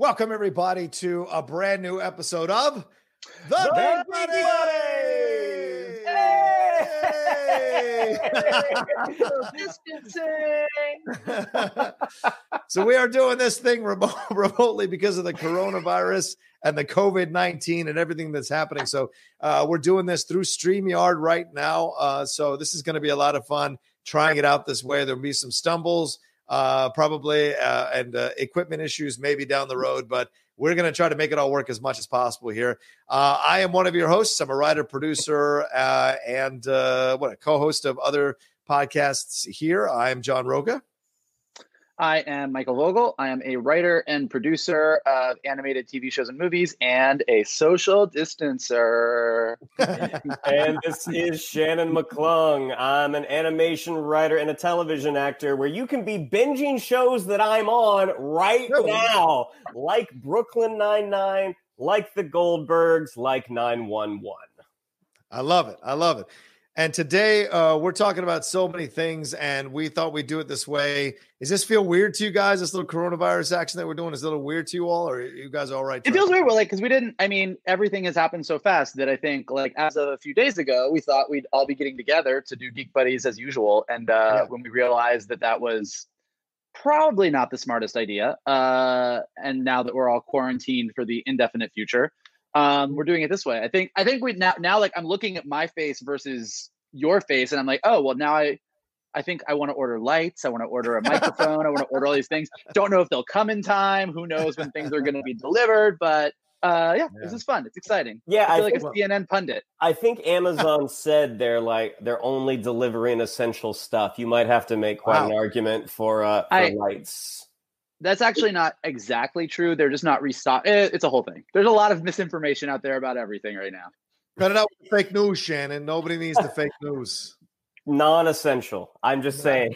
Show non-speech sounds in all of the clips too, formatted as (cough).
Welcome, everybody, to a brand new episode of The, The Geek Buddies! (laughs) so we are doing this thing remote, (laughs) remotely because of the coronavirus and the COVID nineteen and everything that's happening. So uh, we're doing this through Streamyard right now. Uh, so this is going to be a lot of fun trying it out this way. There'll be some stumbles, uh, probably, uh, and uh, equipment issues maybe down the road, but we're going to try to make it all work as much as possible here. Uh, I am one of your hosts. I'm a writer, producer, uh, and uh, what a co-host of other podcasts here. I am John Rocha. I am Michael Vogel. I am a writer and producer of animated TV shows and movies and a social distancer. (laughs) and this is Shannon McClung. I'm an animation writer and a television actor where you can be binging shows that I'm on right now, like Brooklyn Nine-Nine, like The Goldbergs, like 911. I love it. I love it. And today uh, we're talking about so many things, and we thought we'd do it this way. Does this feel weird to you guys? This little coronavirus action that we're doing is a little weird to you all, or are you guys all right? It feels weird, well, like because we didn't. I mean, everything has happened so fast that I think, like as of a few days ago, we thought we'd all be getting together to do Geek Buddies as usual, and uh, Yeah. when we realized that that was probably not the smartest idea, uh, and now that we're all quarantined for the indefinite future, um, we're doing it this way. I think. I think we now now like I'm looking at my face versus your face, and I'm like, oh well, now I. I think I want to order lights. I want to order a microphone. I want to order all these things. Don't know if they'll come in time. Who knows when things are going to be delivered? But uh, yeah, this is fun. It's exciting. Yeah, I I like think, a CNN pundit. I think (laughs) Amazon said they're like they're only delivering essential stuff. You might have to make quite an argument for uh for I- lights. That's actually not exactly true. They're just not restock. eh, It's a whole thing. There's a lot of misinformation out there about everything right now. Cut it out with the fake news, Shannon. Nobody needs the fake news. Non-essential. I'm just saying.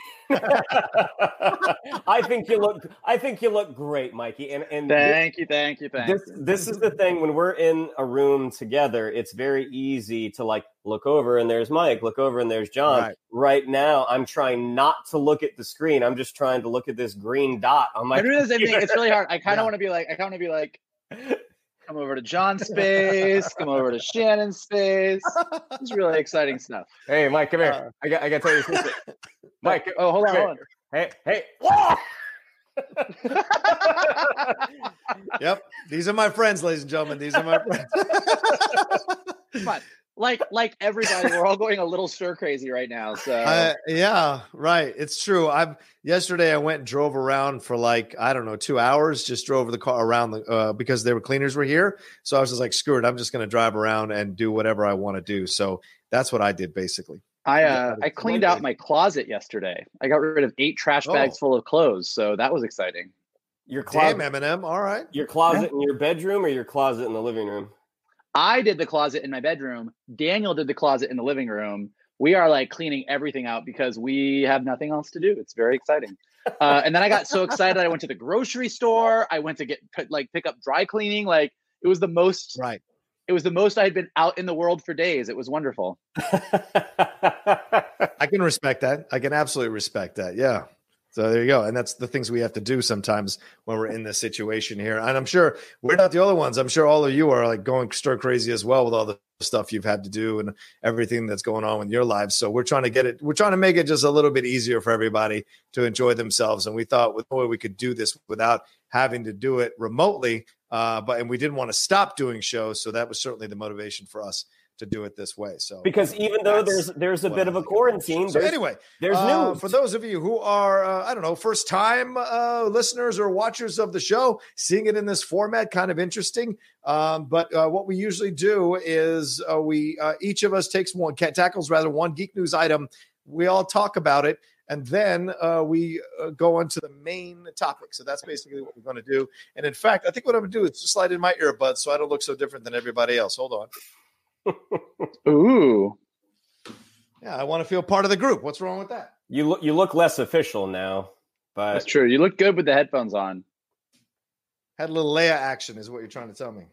I think you look. I think you look great, Mikey. And and thank you, thank you, thank this, you. This is the thing. When we're in a room together, it's very easy to like look over and there's Mike. Look over and there's John. Right. Right now, I'm trying not to look at the screen. I'm just trying to look at this green dot on my. I do the same thing. It's really hard. I kind of Yeah. want to be like. I kind of want to be like. (laughs) Come over to John's space. Come over to Shannon's space. It's really exciting stuff. Hey, Mike, come Uh, here. I got. I got to tell you something. (laughs) Mike, Oh, hold on, hold here. Hey, hey. on. (laughs) Yep. These are my friends, ladies and gentlemen. These are my friends. Come on. Like like everybody, we're all going a little stir crazy right now. So Uh, yeah, right. It's true. I've yesterday I went and drove around for like I don't know two hours. Just drove the car around the uh, because there were cleaners were here. So I was just like, screw it. I'm just going to drive around and do whatever I want to do. So that's what I did basically. I uh, I cleaned out my closet yesterday. I got rid of eight trash Oh. bags full of clothes, so that was exciting. Your closet Damn, closet. Eminem. All right. Your closet in your bedroom or your closet in the living room? I did the closet in my bedroom. Daniel did the closet in the living room. We are like cleaning everything out because we have nothing else to do. It's very exciting. Uh, and then I got so excited. I went to the grocery store. I went to get put, like pick up dry cleaning. Like it was the most. Right. It was the most I had been out in the world for days. It was wonderful. (laughs) I can respect that. I can absolutely respect that. Yeah. So there you go. And that's the things we have to do sometimes when we're in this situation here. And I'm sure we're not the only ones. I'm sure all of you are like going stir crazy as well with all the stuff you've had to do and everything that's going on in your lives. So we're trying to get it, we're trying to make it just a little bit easier for everybody to enjoy themselves. And we thought with way we could do this without having to do it remotely. Uh, but and we didn't want to stop doing shows. So that was certainly the motivation for us to do it this way. So because even though there's there's a bit of a quarantine, So there's, anyway, there's uh, news for those of you who are, uh, I don't know, first time uh, listeners or watchers of the show, seeing it in this format, kind of interesting. Um, but uh, what we usually do is uh, we uh, each of us takes one, tackles rather one geek news item. We all talk about it. And then uh, we uh, go on to the main topic. So that's basically what we're going to do. And in fact, I think what I'm going to do is just slide in my earbuds so I don't look so different than everybody else. Hold on. (laughs) Ooh. Yeah, I want to feel part of the group. What's wrong with that? you look you look less official now, but That's true. You look good with the headphones on. Had a little Leia action, is what you're trying to tell me.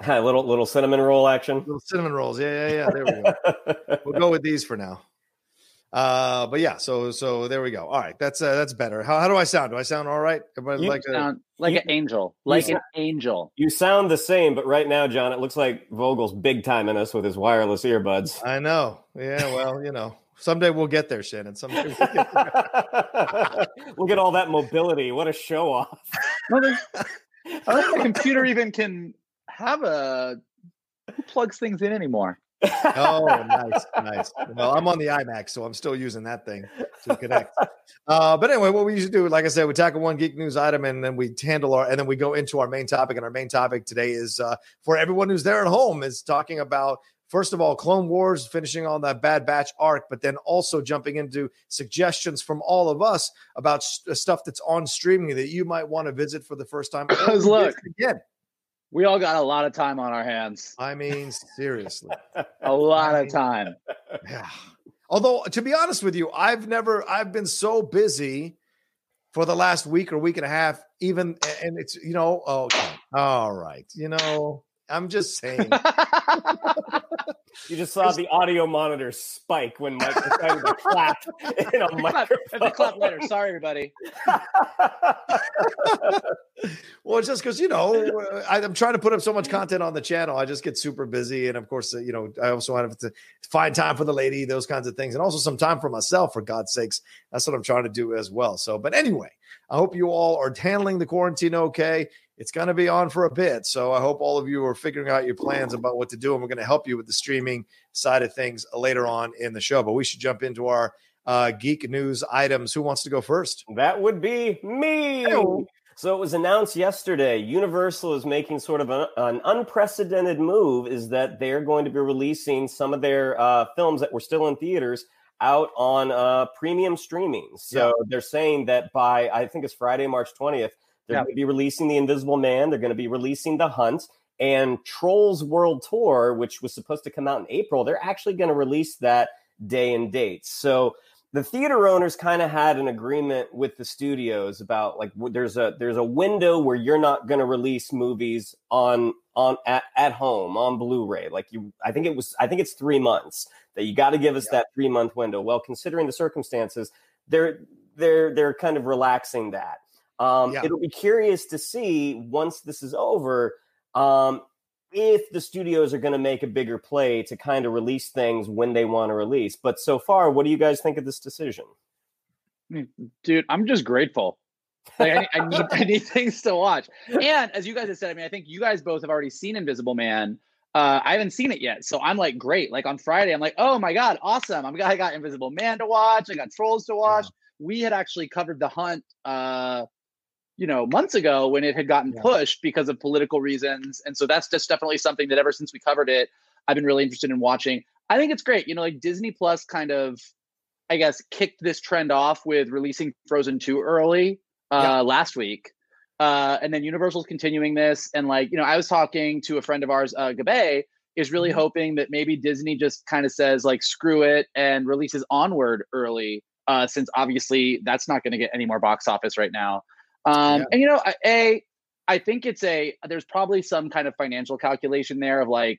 a (laughs) little little cinnamon roll action. Little cinnamon rolls. Yeah, yeah, yeah. There we go. (laughs) we'll go with these for now. Uh, but yeah, so so there we go. All right, that's uh, that's better. How, how do I sound? Do I sound all right? Everybody You like a, Sound like You- an angel. Like you an angel. you sound the same, but right now, John, it looks like Vogel's big timing us with his wireless earbuds. I know. Yeah, well, you know, someday we'll get there, Shannon. Someday we'll get there. (laughs) (laughs) Look at all that mobility. What a show off. No, I don't think the (laughs) computer even can have a who plugs things in anymore. Oh, nice, nice. Well, I'm on the iMac, so I'm still using that thing to connect. (laughs) Uh, but anyway, what we usually do, like I said, we tackle one geek news item and then we handle our, and then we go into our main topic. And our main topic today is uh, for everyone who's there at home is talking about first of all Clone Wars, finishing on that Bad Batch arc, but then also jumping into suggestions from all of us about s- stuff that's on streaming that you might want to visit for the first time. (laughs) Because look. again. We all got a lot of time on our hands. I mean, seriously. (laughs) A lot of time. Yeah. Although to be honest with you, I've never I've been so busy for the last week or week and a half, even and it's you know, okay. all right. You know, I'm just saying. (laughs) You just saw the audio monitor spike when Mike decided to clap (laughs) in a Clap- microphone. clap later. Sorry, everybody. (laughs) well, it's just because you know (laughs) I, I'm trying to put up so much content on the channel. I just get super busy, and of course, uh, you know, I also have to find time for the lady, those kinds of things, and also some time for myself. For God's sakes, that's what I'm trying to do as well. So, but anyway, I hope you all are handling the quarantine okay. It's going to be on for a bit, so I hope all of you are figuring out your plans about what to do, and we're going to help you with the streaming side of things later on in the show. But we should jump into our uh, geek news items. Who wants to go first? That would be me. Hey-o. So it was announced yesterday. Universal is making sort of a, an unprecedented move. Is that they're going to be releasing some of their uh, films that were still in theaters out on uh, premium streaming. So Yeah. they're saying that by I think it's Friday, March twentieth, they're Yeah. going to be releasing The Invisible Man. They're going to be releasing The Hunt and Trolls World Tour, which was supposed to come out in April. They're actually going to release that day and dates. So the theater owners kind of had an agreement with the studios about like there's a there's a window where you're not going to release movies on on at, at home on Blu-ray. Like you, I think it was I think it's three months that you got to give us yeah. that three month window. Well, considering the circumstances, they're they're they're kind of relaxing that. Um, yeah. It'll be curious to see once this is over um, if the studios are going to make a bigger play to kind of release things when they want to release. But so far, what do you guys think of this decision? Dude, I'm just grateful. Like, I, I, need, I need (laughs) things to watch. And as you guys have said, I mean, I think you guys both have already seen Invisible Man. Uh, I haven't seen it yet, so I'm like, great. Like on Friday, I'm like, oh my god, awesome! I'm I got Invisible Man to watch. I got Trolls to watch. Yeah. We had actually covered The Hunt uh, you know months ago when it had gotten yeah. pushed because of political reasons and so that's just definitely something that ever since we covered it i've been really interested in watching i think it's great you know like disney plus kind of i guess kicked this trend off with releasing frozen 2 early uh yeah. last week uh and then universal's continuing this and like you know i was talking to a friend of ours uh gabe is really mm-hmm. hoping that maybe disney just kind of says like screw it and releases onward early uh since obviously that's not going to get any more box office right now um, yeah. And you know, a I think it's a there's probably some kind of financial calculation there of like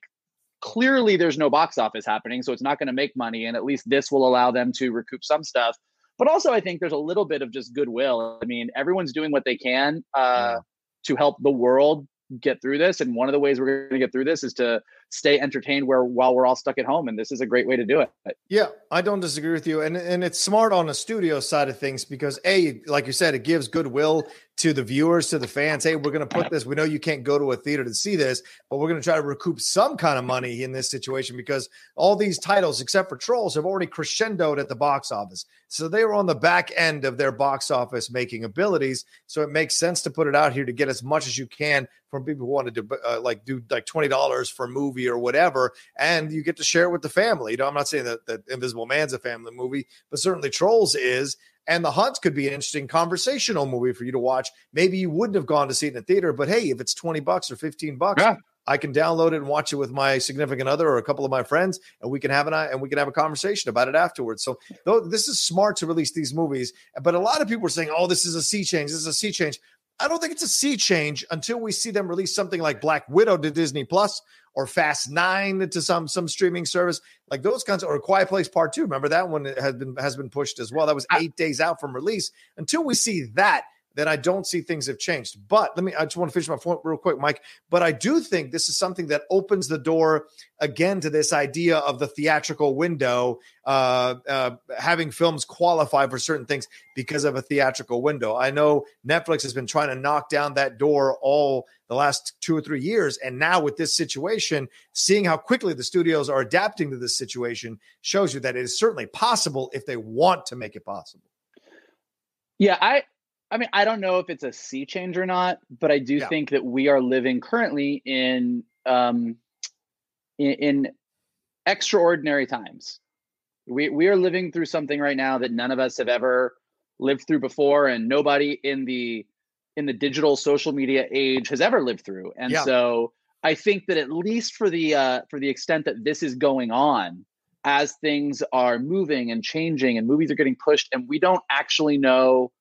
clearly there's no box office happening, so it's not going to make money, and at least this will allow them to recoup some stuff. But also, I think there's a little bit of just goodwill. I mean, everyone's doing what they can uh, yeah. to help the world get through this, and one of the ways we're going to get through this is to stay entertained where while we're all stuck at home and this is a great way to do it. Yeah i don't disagree with you and and it's smart on the studio side of things because a like you said it gives goodwill to the viewers to the fans. Hey we're going to put this we know you can't go to a theater to see this but we're going to try to recoup some kind of money in this situation because all these titles except for trolls have already crescendoed at the box office. So they were on the back end of their box office making abilities so it makes sense to put it out here to get as much as you can from people who want to do uh, like do like $20 for a movie or whatever, and you get to share it with the family. You know, I'm not saying that, that Invisible Man's a family movie, but certainly Trolls is. And The Hunt could be an interesting conversational movie for you to watch. Maybe you wouldn't have gone to see it in the theater, but hey, if it's 20 bucks or 15 bucks, yeah. I can download it and watch it with my significant other or a couple of my friends, and we can have an eye and we can have a conversation about it afterwards. So though this is smart to release these movies, but a lot of people are saying, "Oh, this is a sea change. This is a sea change." I don't think it's a sea change until we see them release something like Black Widow to Disney Plus or Fast Nine to some some streaming service, like those kinds, or Quiet Place Part Two. Remember that one has been has been pushed as well. That was eight days out from release. Until we see that, then I don't see things have changed. But let me, I just want to finish my point real quick, Mike. But I do think this is something that opens the door again to this idea of the theatrical window, uh, uh, having films qualify for certain things because of a theatrical window. I know Netflix has been trying to knock down that door all the last two or three years. And now with this situation, seeing how quickly the studios are adapting to this situation shows you that it is certainly possible if they want to make it possible. Yeah, I I mean, I don't know if it's a sea change or not, but I do yeah. think that we are living currently in um, in, in extraordinary times. We we are living through something right now that none of us have ever lived through before, and nobody in the in the digital social media age has ever lived through. And yeah. so I think that at least for the uh, for the extent that this is going on, as things are moving and changing, and movies are getting pushed, and we don't actually know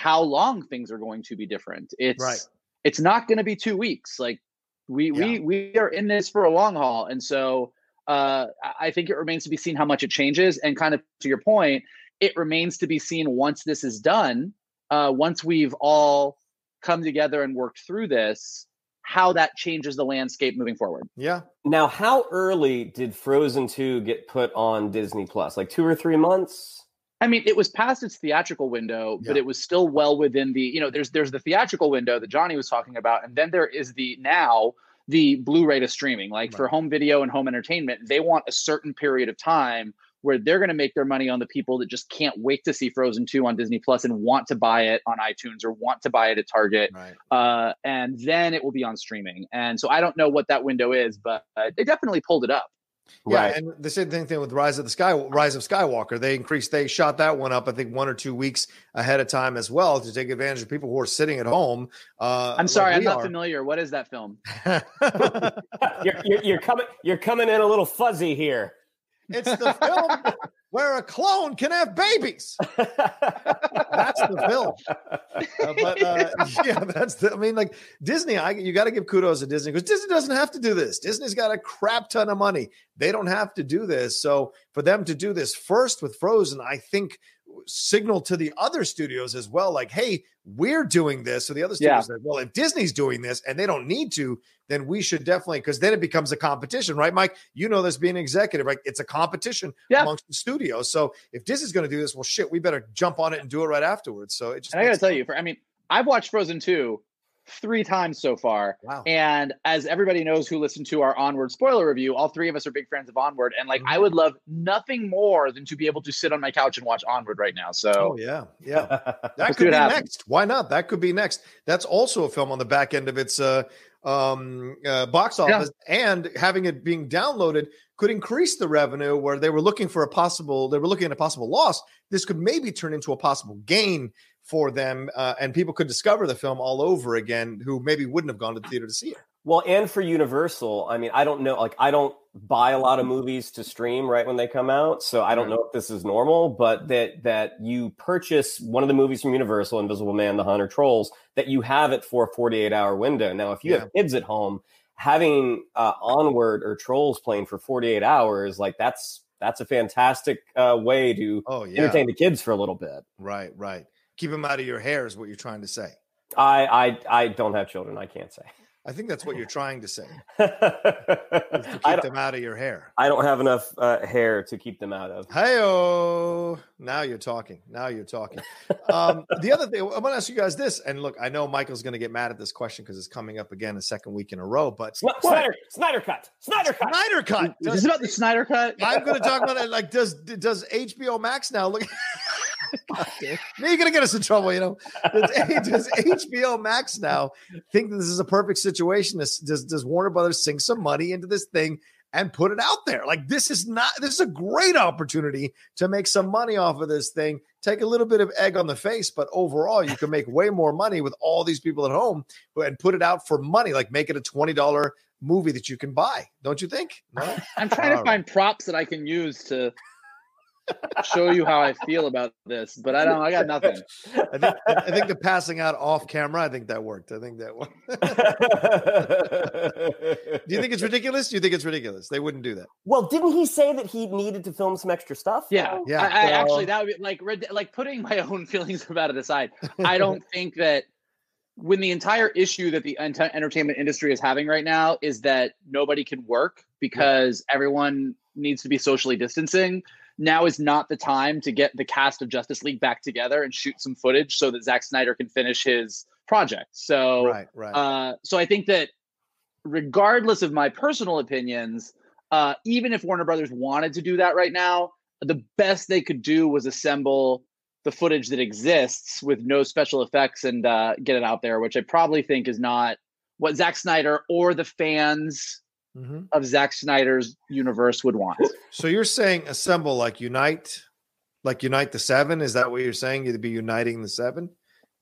how long things are going to be different. It's right. it's not going to be two weeks. Like we yeah. we we are in this for a long haul, and so uh, I think it remains to be seen how much it changes. And kind of to your point, it remains to be seen once this is done. Uh, once we've all come together and worked through this, how that changes the landscape moving forward. Yeah. Now, how early did Frozen 2 get put on Disney Plus? Like two or three months? I mean, it was past its theatrical window, but it was still well within the, you know, there's there's the theatrical window that Johnny was talking about, and then there is the now the Blu-ray to streaming. Like right. for home video and home entertainment, they want a certain period of time where they're going to make their money on the people that just can't wait to see Frozen 2 on Disney Plus and want to buy it on iTunes or want to buy it at Target. Right. Uh, and then it will be on streaming. And so I don't know what that window is, but uh, they definitely pulled it up. Yeah, right. and the same thing, thing with Rise of the Sky, Rise of Skywalker. They increased, they shot that one up, I think, one or two weeks ahead of time as well to take advantage of people who are sitting at home. Uh, I'm sorry, like I'm not are. familiar. What is that film? (laughs) (laughs) you're, you're, you're, coming, you're coming in a little fuzzy here. It's the film. where a clone can have babies. that's the film. Uh, but uh, (laughs) yeah, that's the. I mean, like Disney, I, you got to give kudos to Disney because Disney doesn't have to do this. Disney's got a crap ton of money. They don't have to do this. So for them to do this first with Frozen, I think signal to the other studios as well like hey we're doing this. So the other studios yeah. like well if disney's doing this and they don't need to then we should definitely because then it becomes a competition right mike? You know this being executive right? It's a competition yeah. amongst the studios. So if disney's going to do this well shit we better jump on it and do it right afterwards. So it just i gotta tell you for i mean i've watched frozen 2 three times so far. Wow. And as everybody knows who listened to our Onward spoiler review, all three of us are big fans of Onward. And like, mm-hmm. I would love nothing more than to be able to sit on my couch and watch Onward right now. So, oh, yeah. Yeah. (laughs) That could be next. Why not? That could be next. That's also a film on the back end of its uh, um, uh, box office yeah. and having it being downloaded could increase the revenue where they were looking for a possible, they were looking at a possible loss. This could maybe turn into a possible gain for them, uh, and people could discover the film all over again who maybe wouldn't have gone to the theater to see it. Well, and for Universal, I mean, I don't know, like, I don't buy a lot of movies to stream right when they come out, so I don't know if this is normal, but that that you purchase one of the movies from Universal, Invisible Man, The Hunter, Trolls, that you have it for a 48 hour window. Now, if you yeah. have kids at home, having uh, Onward or Trolls playing for 48 hours, like that's that's a fantastic uh, way to oh, yeah. entertain the kids for a little bit. Right, right keep them out of your hair is what you're trying to say. I I I don't have children. I can't say. I think that's what you're trying to say. (laughs) to keep them out of your hair. I don't have enough uh, hair to keep them out of. Hey, now you're talking. Now you're talking. Um, the other thing I'm going to ask you guys this, and look, I know Michael's going to get mad at this question because it's coming up again a second week in a row. But Snyder, Snyder cut, Snyder cut, Snyder cut. Is this about the Snyder cut? I'm going to talk about it. Like, does does HBO Max now look? (laughs) you're gonna get us in trouble, you know. Does, (laughs) does, HBO Max now think that this is a perfect situation? Does, does, does Warner Brothers sink some money into this thing and put it out there? Like this is not this is a great opportunity to make some money off of this thing. Take a little bit of egg on the face, but overall, you can make way more money with all these people at home and put it out for money. Like make it a twenty dollar movie that you can buy. Don't you think? No? (laughs) I'm trying to find props that I can use to show you how I feel about this, but I don't. I got nothing. I think I think the passing out off camera. I think that worked. I think that worked. (laughs) do you think it's ridiculous? Do you think it's ridiculous? They wouldn't do that. Well, didn't he say that he needed to film some extra stuff? Yeah, yeah. I, I so... actually that would be like like putting my (laughs) own feelings about it aside. I don't (laughs) think that when the entire issue that the entertainment industry is having right now is that nobody can work because everyone needs to be socially distancing now is not the time to get the cast of Justice League back together and shoot some footage so that Zack Snyder can finish his project. So, right, right. Uh, so I think that regardless of my personal opinions, uh, even if Warner Brothers wanted to do that right now, the best they could do was assemble the footage that exists with no special effects and uh, get it out there, which I probably think is not what Zack Snyder or the fans mm-hmm. of Zack Snyder's universe would want. So you're saying assemble like unite, like unite the seven? Is that what you're saying? You'd be uniting the seven?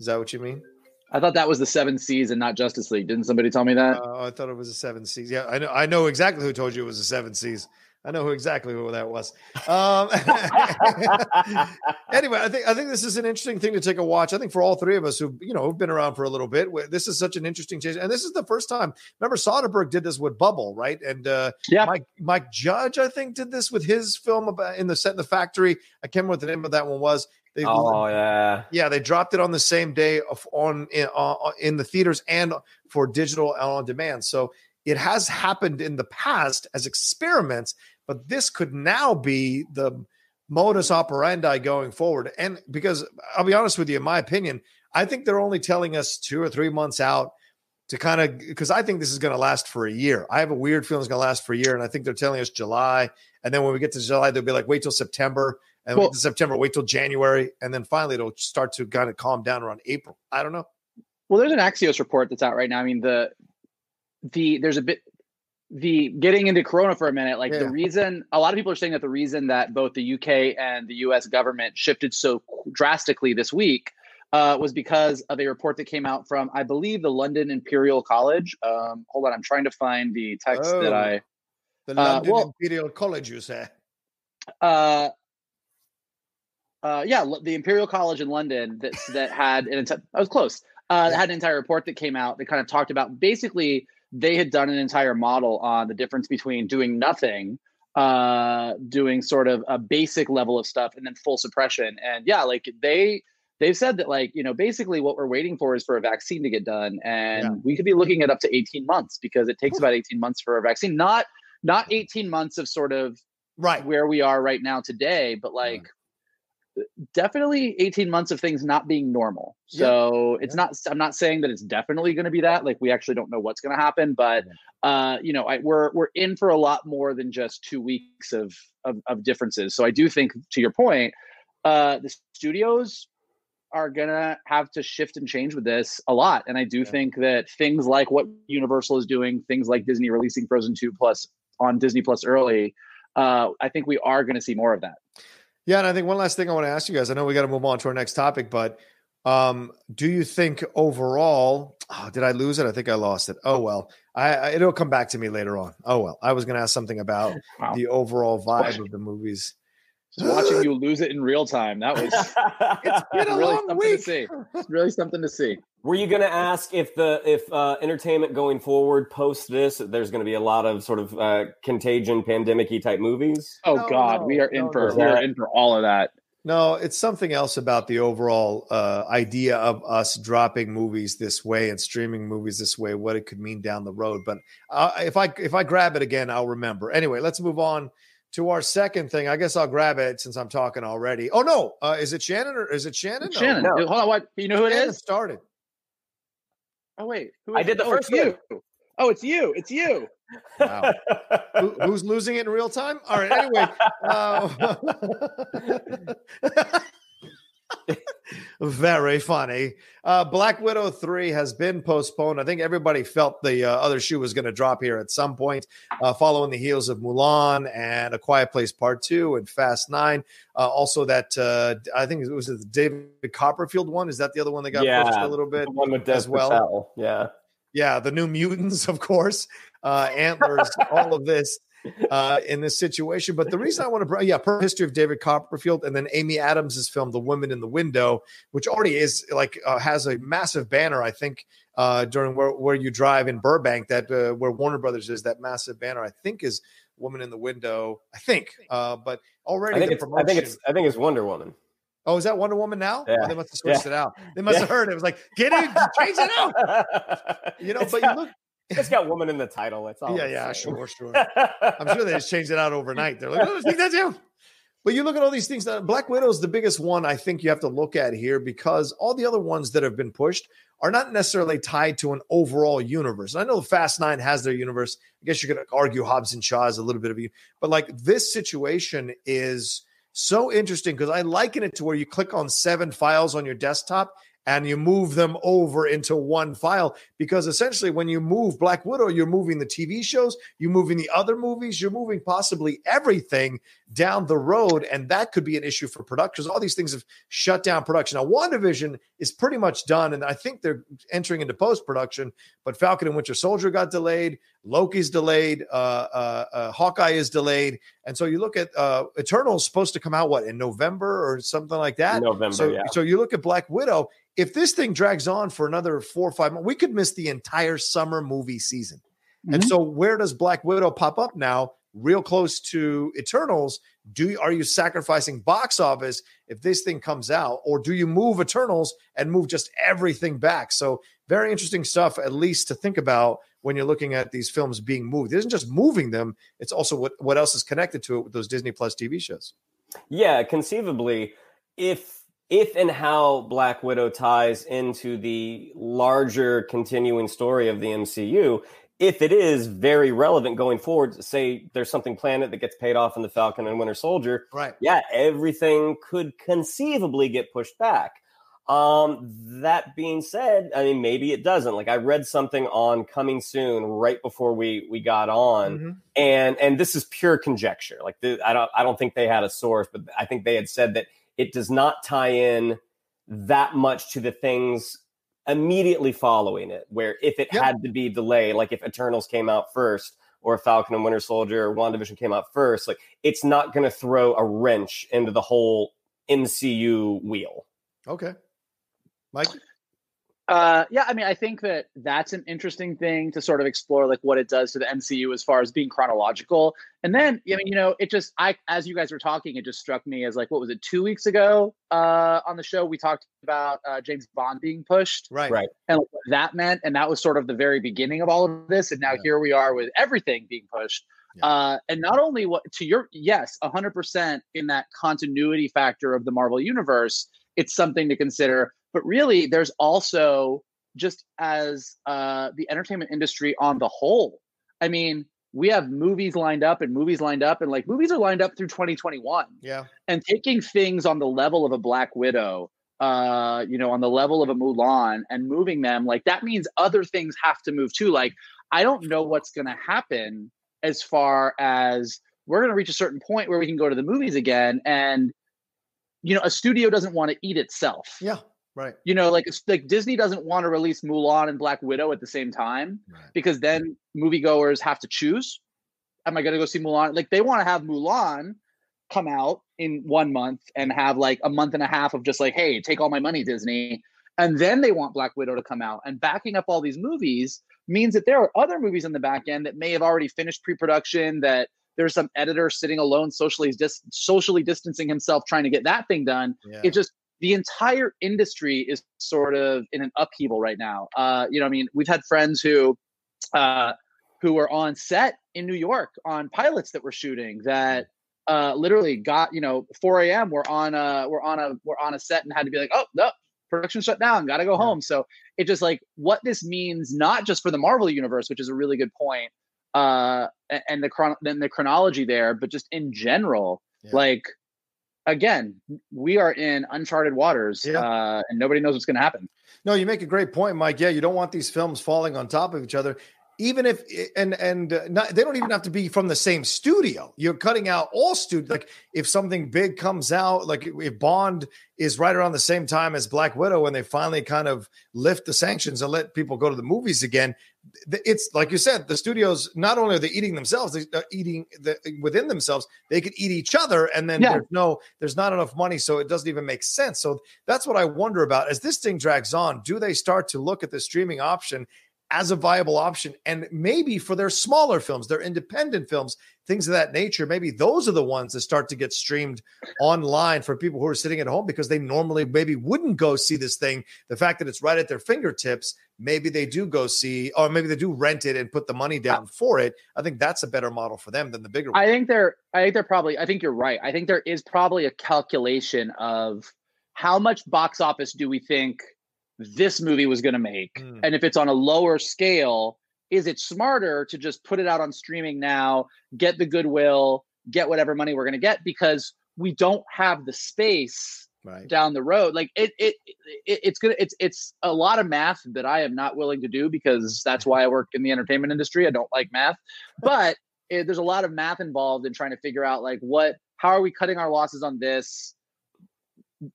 Is that what you mean? I thought that was the seven C's and not Justice League. Didn't somebody tell me that? Oh, I thought it was the seven C's. Yeah, I know. I know exactly who told you it was the seven C's. I know who exactly who that was. Um, (laughs) anyway, I think I think this is an interesting thing to take a watch. I think for all three of us who you know have been around for a little bit, this is such an interesting change, and this is the first time. Remember, Soderbergh did this with Bubble, right? And uh, yeah, Mike Mike Judge, I think, did this with his film about in the set in the factory. I can't remember what the name of that one was. They, oh yeah, yeah. They dropped it on the same day of, on in, uh, in the theaters and for digital on demand. So it has happened in the past as experiments, but this could now be the modus operandi going forward. And because I'll be honest with you, in my opinion, I think they're only telling us two or three months out to kind of because I think this is going to last for a year. I have a weird feeling it's going to last for a year, and I think they're telling us July, and then when we get to July, they'll be like, wait till September, and well, September, wait till January, and then finally it'll start to kind of calm down around April. I don't know. Well, there's an Axios report that's out right now. I mean, the the there's a bit the getting into corona for a minute like yeah. the reason a lot of people are saying that the reason that both the uk and the us government shifted so drastically this week uh, was because of a report that came out from i believe the london imperial college um, hold on i'm trying to find the text oh, that i the london uh, well, imperial college you say uh, uh, yeah, the Imperial College in London that that had an I was close. Uh, had an entire report that came out that kind of talked about basically they had done an entire model on the difference between doing nothing, uh, doing sort of a basic level of stuff, and then full suppression. And yeah, like they they've said that like you know basically what we're waiting for is for a vaccine to get done, and yeah. we could be looking at up to eighteen months because it takes about eighteen months for a vaccine. Not not eighteen months of sort of right where we are right now today, but like definitely 18 months of things not being normal. So yeah. it's not I'm not saying that it's definitely going to be that like we actually don't know what's going to happen, but uh you know, I, we're we're in for a lot more than just 2 weeks of, of of differences. So I do think to your point, uh the studios are going to have to shift and change with this a lot and I do yeah. think that things like what Universal is doing, things like Disney releasing Frozen 2 plus on Disney Plus early, uh I think we are going to see more of that. Yeah, and I think one last thing I want to ask you guys. I know we got to move on to our next topic, but um, do you think overall? Oh, did I lose it? I think I lost it. Oh well, I, I it'll come back to me later on. Oh well, I was going to ask something about wow. the overall vibe (laughs) of the movies. Just watching you (laughs) lose it in real time. That was (laughs) it's been a really long something week. to see. (laughs) It's really something to see. Were you going to ask if the if uh, entertainment going forward post this, there's going to be a lot of sort of uh, contagion, pandemicy type movies? Oh no, God, no, we are in no, for we are in for all of that. No, it's something else about the overall uh, idea of us dropping movies this way and streaming movies this way. What it could mean down the road. But uh, if I if I grab it again, I'll remember. Anyway, let's move on to our second thing. I guess I'll grab it since I'm talking already. Oh no, uh, is it Shannon or is it Shannon? No. Shannon. No. Hold on, what? You know who it Shannon is? Started. Oh wait, I did the oh, first you. Oh, it's you. It's you. Wow. Who, who's losing it in real time? All right. Anyway. (laughs) Uh, (laughs) (laughs) Very funny. Uh, Black Widow 3 has been postponed. I think everybody felt the uh, other shoe was going to drop here at some point, uh, following the heels of Mulan and A Quiet Place Part 2 and Fast 9. Uh, also, that uh, I think it was the David Copperfield one. Is that the other one that got yeah, pushed a little bit one with as well? Patel. Yeah. Yeah. The New Mutants, (laughs) of course, uh, Antlers, all of this uh, in this situation. But the reason I want to bring, yeah, per history of David Copperfield, and then Amy Adams' film, The Woman in the Window, which already is like uh, has a massive banner. I think uh, during where, where you drive in Burbank, that uh, where Warner Brothers is, that massive banner. I think is Woman in the Window. I think, uh, but already I think, it's, I think it's I think it's Wonder Woman. Oh, is that Wonder Woman now? Yeah. Oh, they must have switched yeah. it out. They must yeah. have heard it. It was like, get it, change it out. (laughs) You know, it's but you look, it's got woman in the title. It's all. Yeah, yeah, sure, sure. (laughs) I'm sure they just changed it out overnight. They're like, oh, think that's you. But you look at all these things. Black Widow is the biggest one I think you have to look at here because all the other ones that have been pushed are not necessarily tied to an overall universe. And I know the Fast Nine has their universe. I guess you could argue Hobbs and Shaw is a little bit of you, but like this situation is so interesting because I liken it to where you click on seven files on your desktop and you move them over into one file because essentially when you move Black Widow, you're moving the TV shows, you're moving the other movies, you're moving possibly everything down the road. And that could be an issue for production. All these things have shut down production. Now, WandaVision is pretty much done, and I think they're entering into post production, but Falcon and Winter Soldier got delayed, Loki's delayed, uh, uh, uh, Hawkeye is delayed. And so you look at uh, Eternal supposed to come out, what, in November or something like that? November, so, yeah. So you look at Black Widow if this thing drags on for another four or five months, we could miss the entire summer movie season. Mm-hmm. And so, where does Black Widow pop up now? Real close to Eternals. Do are you sacrificing box office if this thing comes out, or do you move Eternals and move just everything back? So, very interesting stuff, at least to think about when you're looking at these films being moved. It isn't just moving them; it's also what what else is connected to it with those Disney Plus TV shows. Yeah, conceivably, if if and how Black Widow ties into the larger continuing story of the MCU, if it is very relevant going forward, say there's something planned that gets paid off in the Falcon and Winter Soldier, right? Yeah, everything could conceivably get pushed back. Um, that being said, I mean, maybe it doesn't. Like I read something on coming soon right before we we got on, mm-hmm. and and this is pure conjecture. Like the, I don't I don't think they had a source, but I think they had said that it does not tie in that much to the things immediately following it. Where if it yep. had to be delayed, like if Eternals came out first, or Falcon and Winter Soldier or WandaVision came out first, like it's not going to throw a wrench into the whole MCU wheel. Okay, Mike. Uh, yeah, I mean, I think that that's an interesting thing to sort of explore, like what it does to the MCU as far as being chronological. And then, I mean, you know, it just, I, as you guys were talking, it just struck me as like, what was it, two weeks ago uh, on the show, we talked about uh, James Bond being pushed, Right. Right. and what that meant, and that was sort of the very beginning of all of this. And now Yeah. here we are with everything being pushed. Yeah. Uh, and not only what to your yes, hundred percent in that continuity factor of the Marvel universe, it's something to consider. But really, there's also just as uh, the entertainment industry on the whole. I mean, we have movies lined up and movies lined up, and like movies are lined up through 2021 Yeah. and taking things on the level of a Black Widow, uh, you know, on the level of a Mulan and moving them, like that means other things have to move too. Like, I don't know what's going to happen as far as we're going to reach a certain point where we can go to the movies again. And, you know, a studio doesn't want to eat itself. Yeah. Right. You know, like like Disney doesn't want to release Mulan and Black Widow at the same time Right. because then moviegoers have to choose. Am I going to go see Mulan? Like they want to have Mulan come out in one month and have like a month and a half of just like, hey, take all my money, Disney. And then they want Black Widow to come out. And backing up all these movies means that there are other movies in the back end that may have already finished pre-production, that there's some editor sitting alone socially dis- socially distancing himself trying to get that thing done. Yeah. It just the entire industry is sort of in an upheaval right now. Uh, you know, I mean, we've had friends who uh, who were on set in New York on pilots that were shooting that uh, literally got you know 4 a.m. We're on a we're on a we're on a set and had to be like, oh no, production shut down, got to go Yeah. home. So it just like what this means not just for the Marvel universe, which is a really good point, uh, and the chron then the chronology there, but just in general, Yeah. like again, we are in uncharted waters, Yeah. uh, and nobody knows what's going to happen. No, you make a great point, Mike. Yeah, you don't want these films falling on top of each other, even if and and uh, not, they don't even have to be from the same studio. You're cutting out all studio. Like if something big comes out, like if Bond is right around the same time as Black Widow, and they finally kind of lift the sanctions and let people go to the movies again, it's like you said, the studios not only are they eating themselves, they're eating the, within themselves. They could eat each other, and then Yeah. there's no, there's not enough money, so it doesn't even make sense. So that's what I wonder about as this thing drags on. Do they start to look at the streaming option as a viable option? And maybe for their smaller films, their independent films, things of that nature, maybe those are the ones that start to get streamed online for people who are sitting at home because they normally maybe wouldn't go see this thing. The fact that it's right at their fingertips, maybe they do go see, or maybe they do rent it and put the money down uh, for it. I think that's a better model for them than the bigger one. I think they're I think they're probably I think you're right. I think there is probably a calculation of how much box office do we think this movie was going to make? Mm. And if it's on a lower scale, is it smarter to just put it out on streaming now, get the goodwill, get whatever money we're going to get because we don't have the space Right. down the road like it, it it it's gonna it's it's a lot of math that i am not willing to do because that's why i (laughs) work in the entertainment industry i don't like math but eh, there's a lot of math involved in trying to figure out like what how are we cutting our losses on this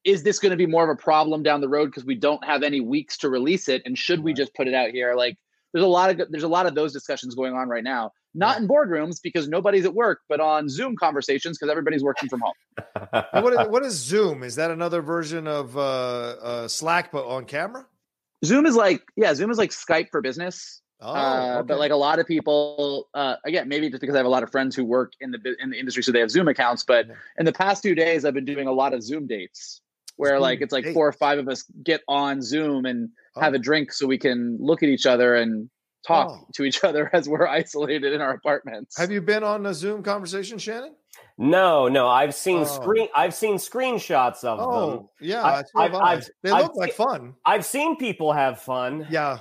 is this going to be more of a problem down the road because we don't have any weeks to release it? And should we just put it out here? Like there's a lot of there's a lot of those discussions going on right now. Not in boardrooms because nobody's at work but on zoom conversations because everybody's working from home. (laughs) What, is, what is Zoom? Is that another version of uh, uh, Slack, but on camera? zoom is like yeah zoom is like skype for business Oh, uh, but like a lot of people, uh, again, maybe just because I have a lot of friends who work in the in the industry, so they have Zoom accounts. But Yeah. in the past two days, I've been doing a lot of Zoom dates where like it's like four or five of us get on Zoom and have Oh. a drink so we can look at each other and talk Oh. to each (laughs) other as we're isolated in our apartments. Have you been on a Zoom conversation, Shannon? no, no, I've seen Oh. screen. I've seen screenshots of them. Oh, yeah. I- so have I've- I. I've- they I've look like seen- fun. I've seen people have fun. Yeah.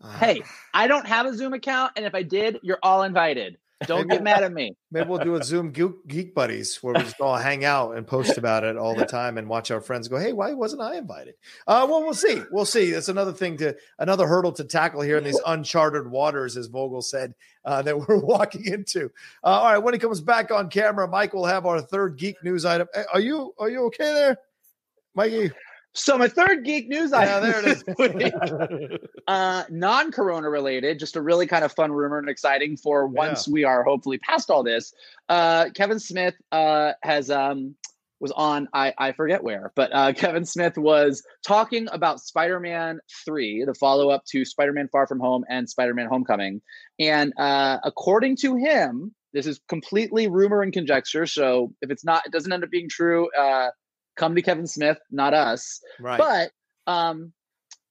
Uh, Hey, I don't have a Zoom account, and if I did, you're all invited. Don't get mad at me. maybe we'll do a Zoom Geek, Geek Buddies where we just all hang out and post about it all the (laughs) time and watch our friends go, "Hey, why wasn't I invited?" Uh, well, we'll see. We'll see. That's another thing to another hurdle to tackle here in these (laughs) uncharted waters, as Vogel said uh, that (laughs) we're walking into. Uh, all right, when he comes back on camera, Mike will have our third geek news item. Are you are you okay there, Mikey? So my third geek news Yeah, item there it is. uh, non-corona related just a really kind of fun rumor and exciting for once we are hopefully past all this uh, kevin smith uh, has um, was on I I forget where, but uh, Kevin Smith was talking about Spider-Man Three, the follow-up to Spider-Man Far From Home and Spider-Man Homecoming, and uh, according to him, this is completely rumor and conjecture. So if it's not, it doesn't end up being true. Uh, come to Kevin Smith, not us. Right. But um,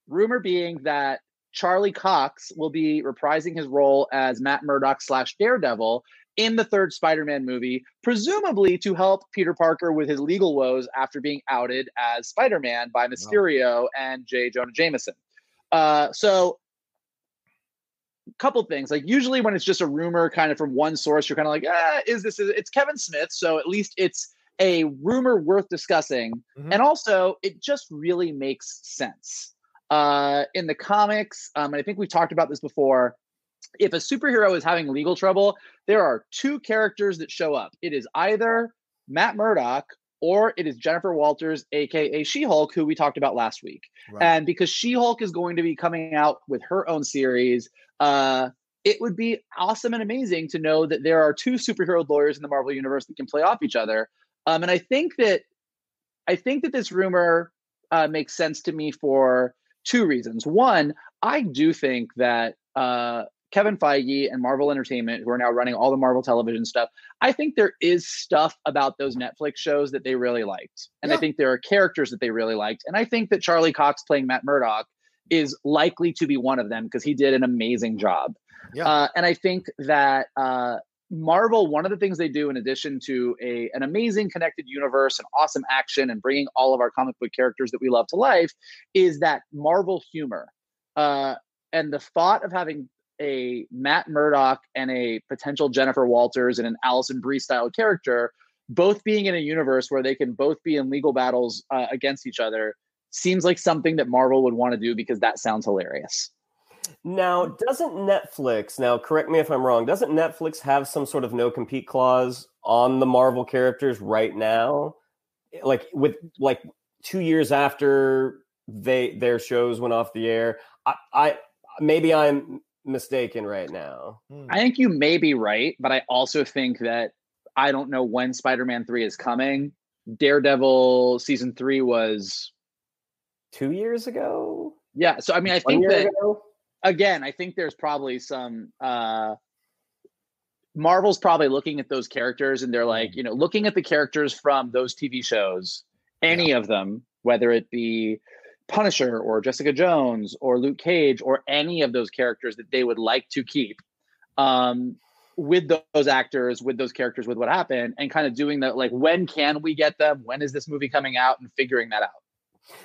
rumor being that Charlie Cox will be reprising his role as Matt Murdock slash Daredevil in the third Spider-Man movie, presumably to help Peter Parker with his legal woes after being outed as Spider-Man by Mysterio and J. Jonah Jameson. Uh, so couple things like usually when it's just a rumor kind of from one source you're kind of like ah, is this it's kevin smith so at least it's a rumor worth discussing Mhm. and also it just really makes sense uh in the comics um and i think we've talked about this before if a superhero is having legal trouble there are two characters that show up it is either matt murdock or it is jennifer walters aka she-hulk who we talked about last week Right. and because she-hulk is going to be coming out with her own series uh it would be awesome and amazing to know that there are two superhero lawyers in the marvel universe that can play off each other um and i think that i think that this rumor uh, makes sense to me for two reasons one i do think that uh Kevin Feige and Marvel Entertainment, who are now running all the Marvel television stuff, I think there is stuff about those Netflix shows that they really liked. And I think there are characters that they really liked. And I think that Charlie Cox playing Matt Murdock is likely to be one of them because he did an amazing job. Yeah. Uh, and I think that uh, Marvel, one of the things they do, in addition to a an amazing connected universe and awesome action and bringing all of our comic book characters that we love to life, is that Marvel humor. Uh, and the thought of having a Matt Murdock and a potential Jennifer Walters and an Allison Brie style character, both being in a universe where they can both be in legal battles uh, against each other, seems like something that Marvel would want to do because that sounds hilarious. Now, doesn't Netflix, now correct me if I'm wrong, doesn't Netflix have some sort of no compete clause on the Marvel characters right now? Like with like 2 years after they their shows went off the air. I, I maybe I'm mistaken right now. Hmm. I think you may be right, but I also think that I don't know when Spider Man 3 is coming. Daredevil season three was, 2 years ago? yeah. So, I mean, I One think year that, ago? Again, I think there's probably some, uh, Marvel's probably looking at those characters and they're like, you know, looking at the characters from those TV shows, any of them, whether it be Punisher or Jessica Jones or Luke Cage or any of those characters that they would like to keep um, with those actors, with those characters, with what happened, and kind of doing that. Like, when can we get them? When is this movie coming out? And figuring that out.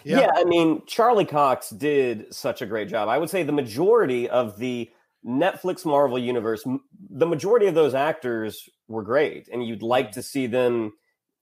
Yeah. I mean, Charlie Cox did such a great job. I would say the majority of the Netflix Marvel universe, the majority of those actors were great, and you'd like to see them.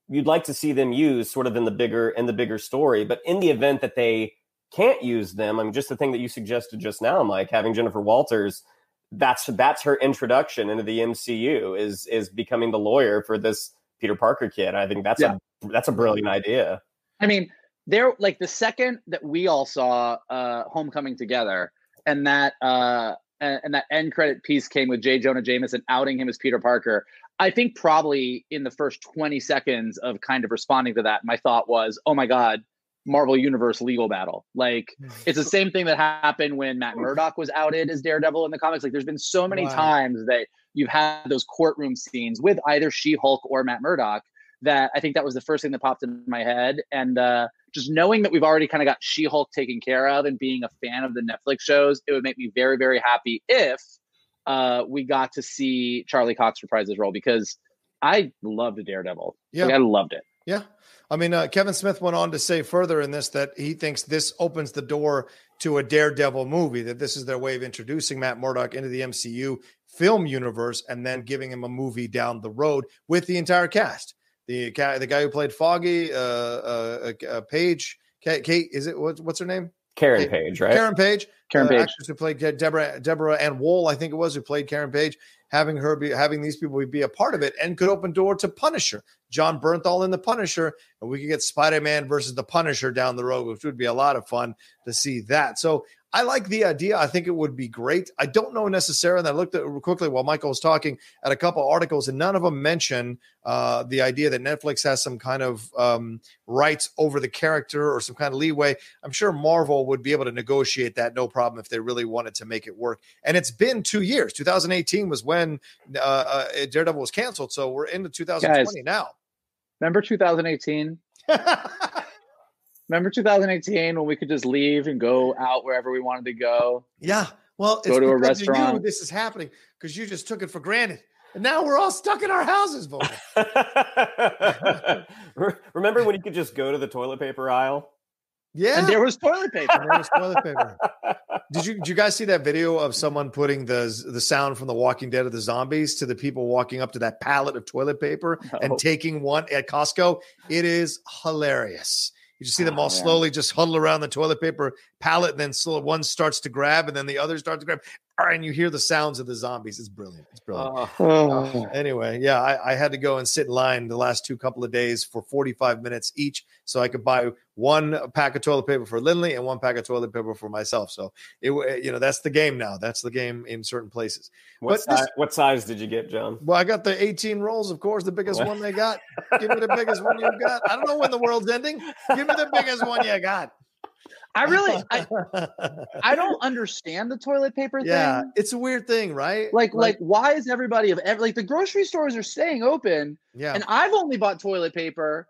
You'd like to see them used sort of in the bigger in the bigger story, but in the event that they can't use them, I mean, just the thing that you suggested just now, Mike, having Jennifer Walters, that's that's her introduction into the MCU is is becoming the lawyer for this Peter Parker kid. I think that's Yeah. a that's a brilliant idea. I mean, there like the second that we all saw uh Homecoming together and that uh and, and that end credit piece came with J. Jonah Jameson outing him as Peter Parker. I think probably in the first 20 seconds of kind of responding to that, my thought was, oh my God, Marvel Universe legal battle. Like it's the same thing that happened when Matt Murdock was outed as Daredevil in the comics. Like there's been so many Right. times that you've had those courtroom scenes with either She-Hulk or Matt Murdock that I think that was the first thing that popped in my head. And uh, just knowing that we've already kind of got She-Hulk taken care of and being a fan of the Netflix shows, it would make me very, very happy if uh, we got to see Charlie Cox reprise his role because I loved Daredevil. Yeah. Like, I loved it. Yeah. I mean, uh, Kevin Smith went on to say further in this that he thinks this opens the door to a Daredevil movie, that this is their way of introducing Matt Murdock into the MCU film universe and then giving him a movie down the road with the entire cast. The, ca- the guy who played Foggy, uh, uh, uh, Paige, Kate, Kate, is it, what's, what's her name? Karen Hey, Page, right? Karen Page, Karen uh, Page. actress who played Deborah Deborah Ann Woll, I think it was, who played Karen Page, having her be having these people be a part of it and could open door to Punisher, Jon Bernthal in the Punisher, and we could get Spider Man versus the Punisher down the road, which would be a lot of fun to see that. So I like the idea. I think it would be great. I don't know necessarily. And I looked at quickly while Michael was talking at a couple articles, and none of them mention uh, the idea that Netflix has some kind of um, rights over the character or some kind of leeway. I'm sure Marvel would be able to negotiate that no problem if they really wanted to make it work. And it's been two years. 2018 was when uh, uh, Daredevil was canceled, so we're into 2020 Guys, now. Remember 2018? (laughs) Remember 2018 when we could just leave and go out wherever we wanted to go? Yeah. Well, go to a restaurant. this is happening because you just took it for granted. And now we're all stuck in our houses, (laughs) (laughs) Remember when you could just go to the toilet paper aisle? Yeah. And there was toilet paper. there was toilet paper. did you did you guys see that video of someone putting the the sound from the Walking Dead of the zombies to the people walking up to that pallet of toilet paper no. and taking one at Costco? It is hilarious. You just see them oh, all oh, slowly just huddle around the toilet paper pallet, and then slow, one starts to grab, and then the other starts to grab and you hear the sounds of the zombies. It's brilliant. It's brilliant. Uh, (laughs) anyway, yeah, I, I, had to go and sit in line the last two couple of days for 45 minutes each so I could buy one pack of toilet paper for Lindley and one pack of toilet paper for myself. So it, you know, that's the game now. That's the game in certain places. What, si- this, what size did you get, John? Well, I got the 18 rolls, of course, the biggest one they got. Give me the biggest one you got. I don't know when the world's ending. Give me the biggest one you got. I really, I, (laughs) I don't understand the toilet paper thing. Yeah, it's a weird thing, right? Like, like, like why is everybody of every, like the grocery stores are staying open? Yeah, and I've only bought toilet paper,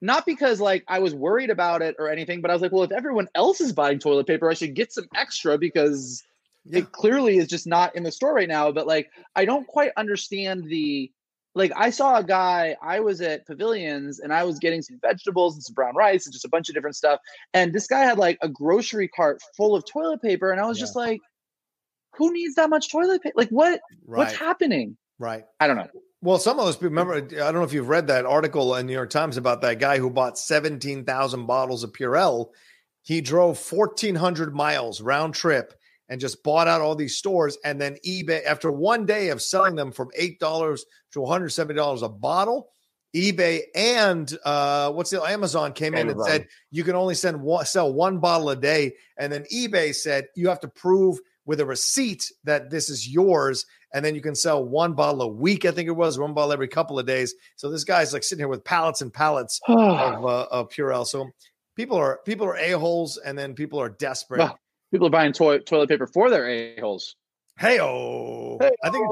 not because like I was worried about it or anything, but I was like, well, if everyone else is buying toilet paper, I should get some extra because yeah. it clearly is just not in the store right now. But like, I don't quite understand the like I saw a guy, I was at Pavilions and I was getting some vegetables and some brown rice and just a bunch of different stuff. And this guy had like a grocery cart full of toilet paper. And I was yeah. just like, who needs that much toilet paper? Like what right. what's happening? Right. I don't know. Well, some of those people remember. I don't know if you've read that article in the New York Times about that guy who bought seventeen thousand bottles of Purell. He drove fourteen hundred miles round trip and just bought out all these stores. And then eBay, after one day of selling them from $8 to $170 a bottle, eBay and uh, what's the Amazon came in and said you can only send one, sell one bottle a day. And then eBay said you have to prove with a receipt that this is yours. And then you can sell one bottle a week, I think it was, one bottle every couple of days. So this guy's like sitting here with pallets and pallets (sighs) of, uh, of Purell. So people are people are a holes, and then people are desperate. People are buying toilet toilet paper for their a holes. Hey oh, I think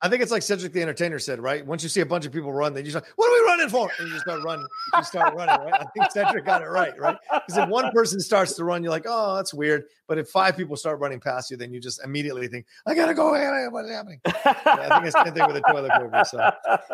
I think it's like Cedric the Entertainer said, right? Once you see a bunch of people run, they just like, "What are we running for?" And you just start running. You start running, right? I think Cedric got it right, right? Because if one person starts to run, you're like, "Oh, that's weird." But if five people start running past you, then you just immediately think, "I gotta go. What's happening?" yeah, I think it's the same thing with the toilet paper. So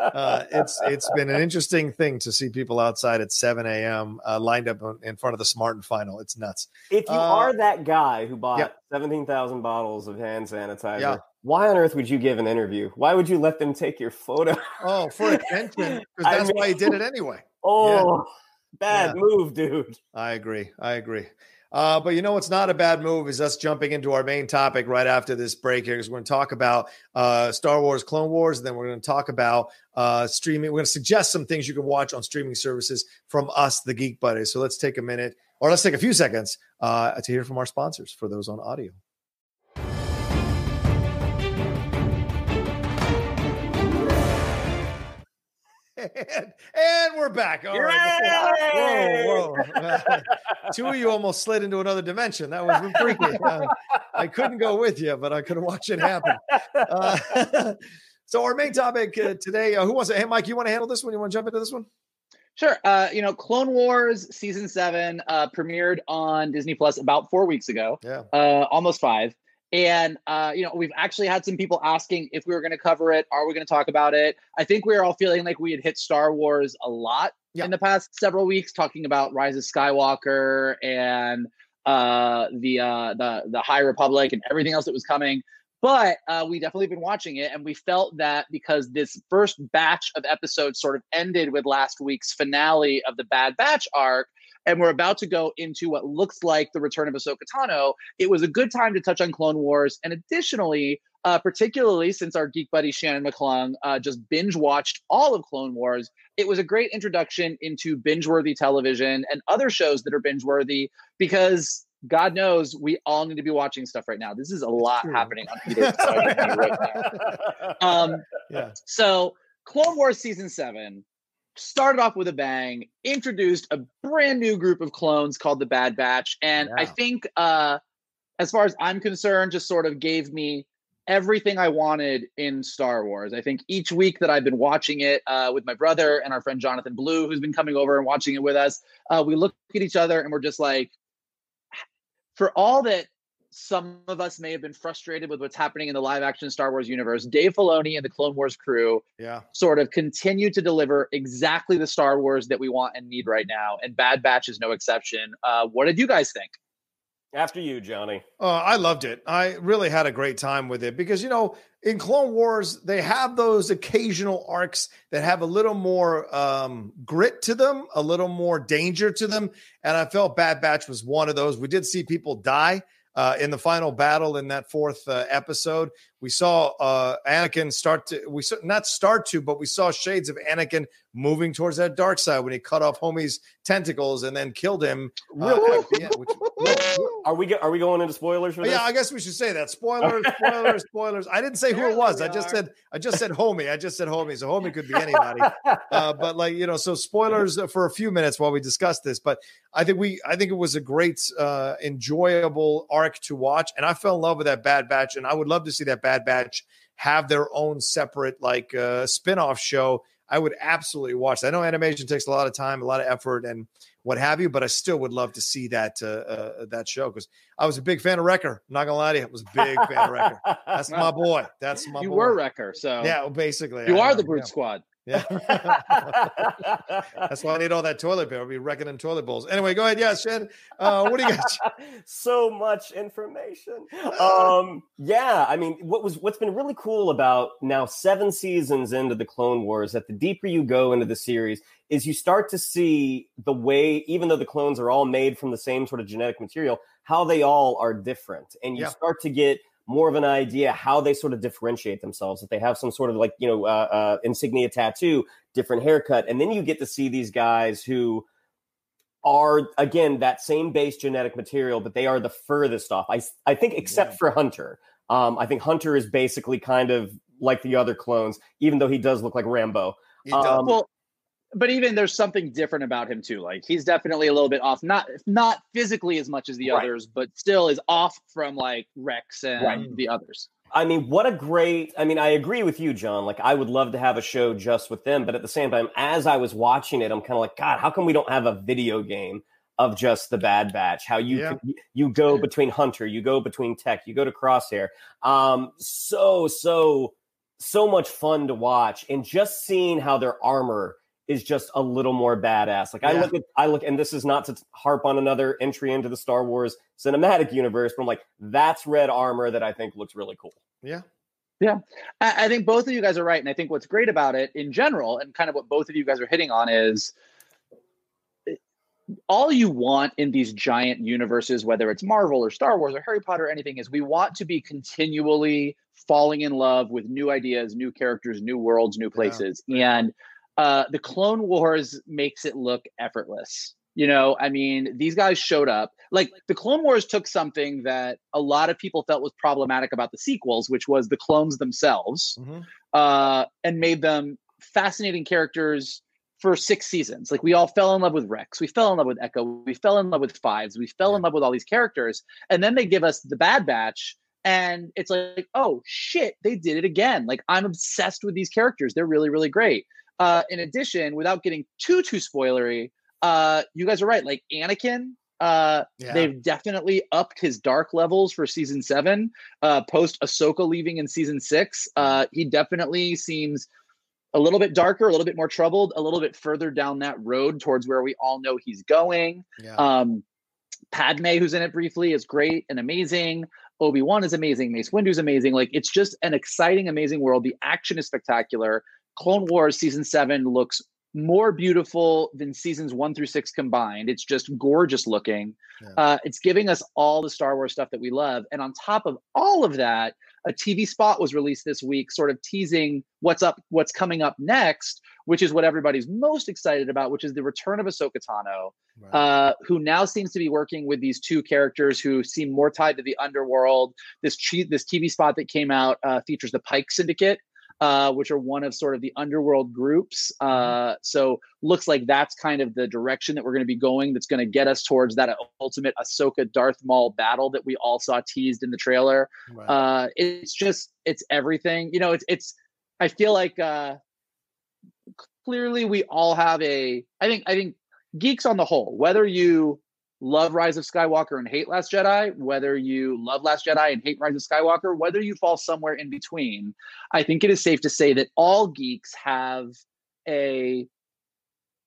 uh, it's it's been an interesting thing to see people outside at 7 a.m. Uh, lined up in front of the Smart and Final. It's nuts. If you uh, are that guy who bought yeah. 17,000 bottles of hand sanitizer. Yeah why on earth would you give an interview? Why would you let them take your photo? Oh, for (laughs) attention, because that's mean, why he did it anyway. Oh, yeah. bad yeah. move, dude. I agree. I agree. Uh, but you know what's not a bad move is us jumping into our main topic right after this break here, because we're going to talk about uh, Star Wars, Clone Wars, and then we're going to talk about uh, streaming. We're going to suggest some things you can watch on streaming services from us, the Geek Buddies. So let's take a minute, or let's take a few seconds uh, to hear from our sponsors for those on audio. And, and we're back. All right. Whoa, whoa. (laughs) two of you almost slid into another dimension. That was freaky. (laughs) Uh, I couldn't go with you, but I could watch it happen. Uh, (laughs) so our main topic uh, today, uh, who wants to? Hey, Mike, you want to handle this one? You want to jump into this one? Sure. Uh, you know, Clone Wars season seven uh, premiered on Disney Plus about four weeks ago. Yeah. Uh, almost five. And uh, you know, we've actually had some people asking if we were going to cover it. Are we going to talk about it? I think we are all feeling like we had hit Star Wars a lot in the past several weeks, talking about Rise of Skywalker and uh, the uh, the the High Republic and everything else that was coming. But uh, we definitely been watching it, and we felt that because this first batch of episodes sort of ended with last week's finale of the Bad Batch arc, and we're about to go into what looks like the return of Ahsoka Tano, it was a good time to touch on Clone Wars. And additionally, uh, particularly since our geek buddy Shannon McClung uh, just binge watched all of Clone Wars, it was a great introduction into binge worthy television and other shows that are binge worthy because God knows we all need to be watching stuff right now. This is a lot happening on Peter's right now. Um, yeah. So, Clone Wars season seven started off with a bang, introduced a brand new group of clones called the Bad Batch, and yeah. I think, uh, as far as I'm concerned, just sort of gave me everything I wanted in Star Wars. I think each week that I've been watching it uh, with my brother and our friend Jonathan Blue, who's been coming over and watching it with us, uh, we look at each other and we're just like, for all that some of us may have been frustrated with what's happening in the live action Star Wars universe, Dave Filoni and the Clone Wars crew yeah. sort of continue to deliver exactly the Star Wars that we want and need right now. And Bad Batch is no exception. Uh, what did you guys think? After you, Johnny. Uh, I loved it. I really had a great time with it because, you know, in Clone Wars, they have those occasional arcs that have a little more um, grit to them, a little more danger to them. And I felt Bad Batch was one of those. We did see people die uh, in the final battle in that fourth uh, episode. We saw uh, Anakin start to, we saw, not start to, but we saw shades of Anakin moving towards that dark side when he cut off Homie's tentacles and then killed him. Uh, which, are we are we going into spoilers for this? Yeah, I guess we should say that. Spoilers, spoilers, spoilers. I didn't say who it was. I just said I just said Homie. I just said Homie. So Homie could be anybody. (laughs) Uh, but like you know, so spoilers for a few minutes while we discuss this. But I think we I think it was a great, uh, enjoyable arc to watch, and I fell in love with that Bad Batch, and I would love to see that Bad Bad Batch have their own separate like uh, spin-off show, I would absolutely watch. That. I know animation takes a lot of time, a lot of effort, and what have you, but I still would love to see that uh, uh, that show because I was a big fan of Wrecker. I'm not gonna lie to you, I was a big fan of Wrecker. (laughs) That's my boy. That's my. You boy. were Wrecker, so yeah, well, basically, you I are know, the Brute yeah. Squad. Yeah. (laughs) That's why I need all that toilet paper. I'll be wrecking in toilet bowls. Anyway, go ahead. Yeah, Shed. Uh, what do you got? (laughs) so much information. Um, yeah, I mean, what was what's been really cool about now seven seasons into the Clone Wars, that the deeper you go into the series, is you start to see the way, even though the clones are all made from the same sort of genetic material, how they all are different. And you yeah. start to get more of an idea how they sort of differentiate themselves. If they have some sort of like, you know, uh, uh, insignia tattoo, different haircut. And then you get to see these guys who are, again, that same base genetic material, but they are the furthest off. I, I think, except yeah. for Hunter. Um, I think Hunter is basically kind of like the other clones, even though he does look like Rambo. Um, well, but even there's something different about him too. Like he's definitely a little bit off, not not physically as much as the right. others, but still is off from like Rex and right. the others. I mean, what a great. I mean, I agree with you, John. Like, I would love to have a show just with them, but at the same time, as I was watching it, I'm kind of like, God, how come we don't have a video game of just the Bad Batch? How you yeah. you go between Hunter, you go between Tech, you go to Crosshair. Um, so so so much fun to watch, and just seeing how their armor is just a little more badass. Like yeah. I look at, I look, and this is not to harp on another entry into the Star Wars cinematic universe, but I'm like, that's red armor that I think looks really cool. Yeah. Yeah. I, I think both of you guys are right. And I think what's great about it in general, and kind of what both of you guys are hitting on is all you want in these giant universes, whether it's Marvel or Star Wars or Harry Potter or anything, is we want to be continually falling in love with new ideas, new characters, new worlds, new places. Yeah. And uh, the Clone Wars makes it look effortless. You know, I mean, these guys showed up. Like the Clone Wars took something that a lot of people felt was problematic about the sequels, which was the clones themselves, mm-hmm. uh, and made them fascinating characters for six seasons. Like we all fell in love with Rex, we fell in love with Echo, we fell in love with Fives, we fell in love with all these characters, and then they give us the Bad Batch, and it's like, oh shit, they did it again. Like I'm obsessed with these characters; they're really, really great. Uh, in addition, without getting too too spoilery, uh, you guys are right. Like Anakin, uh, yeah. they've definitely upped his dark levels for season seven. Uh, post Ahsoka leaving in season six, uh, he definitely seems a little bit darker, a little bit more troubled, a little bit further down that road towards where we all know he's going. Yeah. Um, Padme, who's in it briefly, is great and amazing. Obi Wan is amazing. Mace Windu's amazing. Like it's just an exciting, amazing world. The action is spectacular. Clone Wars season seven looks more beautiful than seasons one through six combined. It's just gorgeous looking. Yeah. Uh, it's giving us all the Star Wars stuff that we love. And on top of all of that, a TV spot was released this week, sort of teasing what's up, what's coming up next, which is what everybody's most excited about, which is the return of Ahsoka Tano, right. uh, who now seems to be working with these two characters who seem more tied to the underworld. This this TV spot that came out uh, features the Pike Syndicate, uh, which are one of sort of the underworld groups. Mm-hmm. Uh, so looks like that's kind of the direction that we're going to be going. That's going to get us towards that ultimate Ahsoka Darth Maul battle that we all saw teased in the trailer. Right. Uh, it's just it's everything. You know, it's it's. I feel like uh, clearly we all have a. I think I think geeks on the whole, whether you love Rise of Skywalker and hate Last Jedi, whether you love Last Jedi and hate Rise of Skywalker, whether you fall somewhere in between, I think it is safe to say that all geeks have a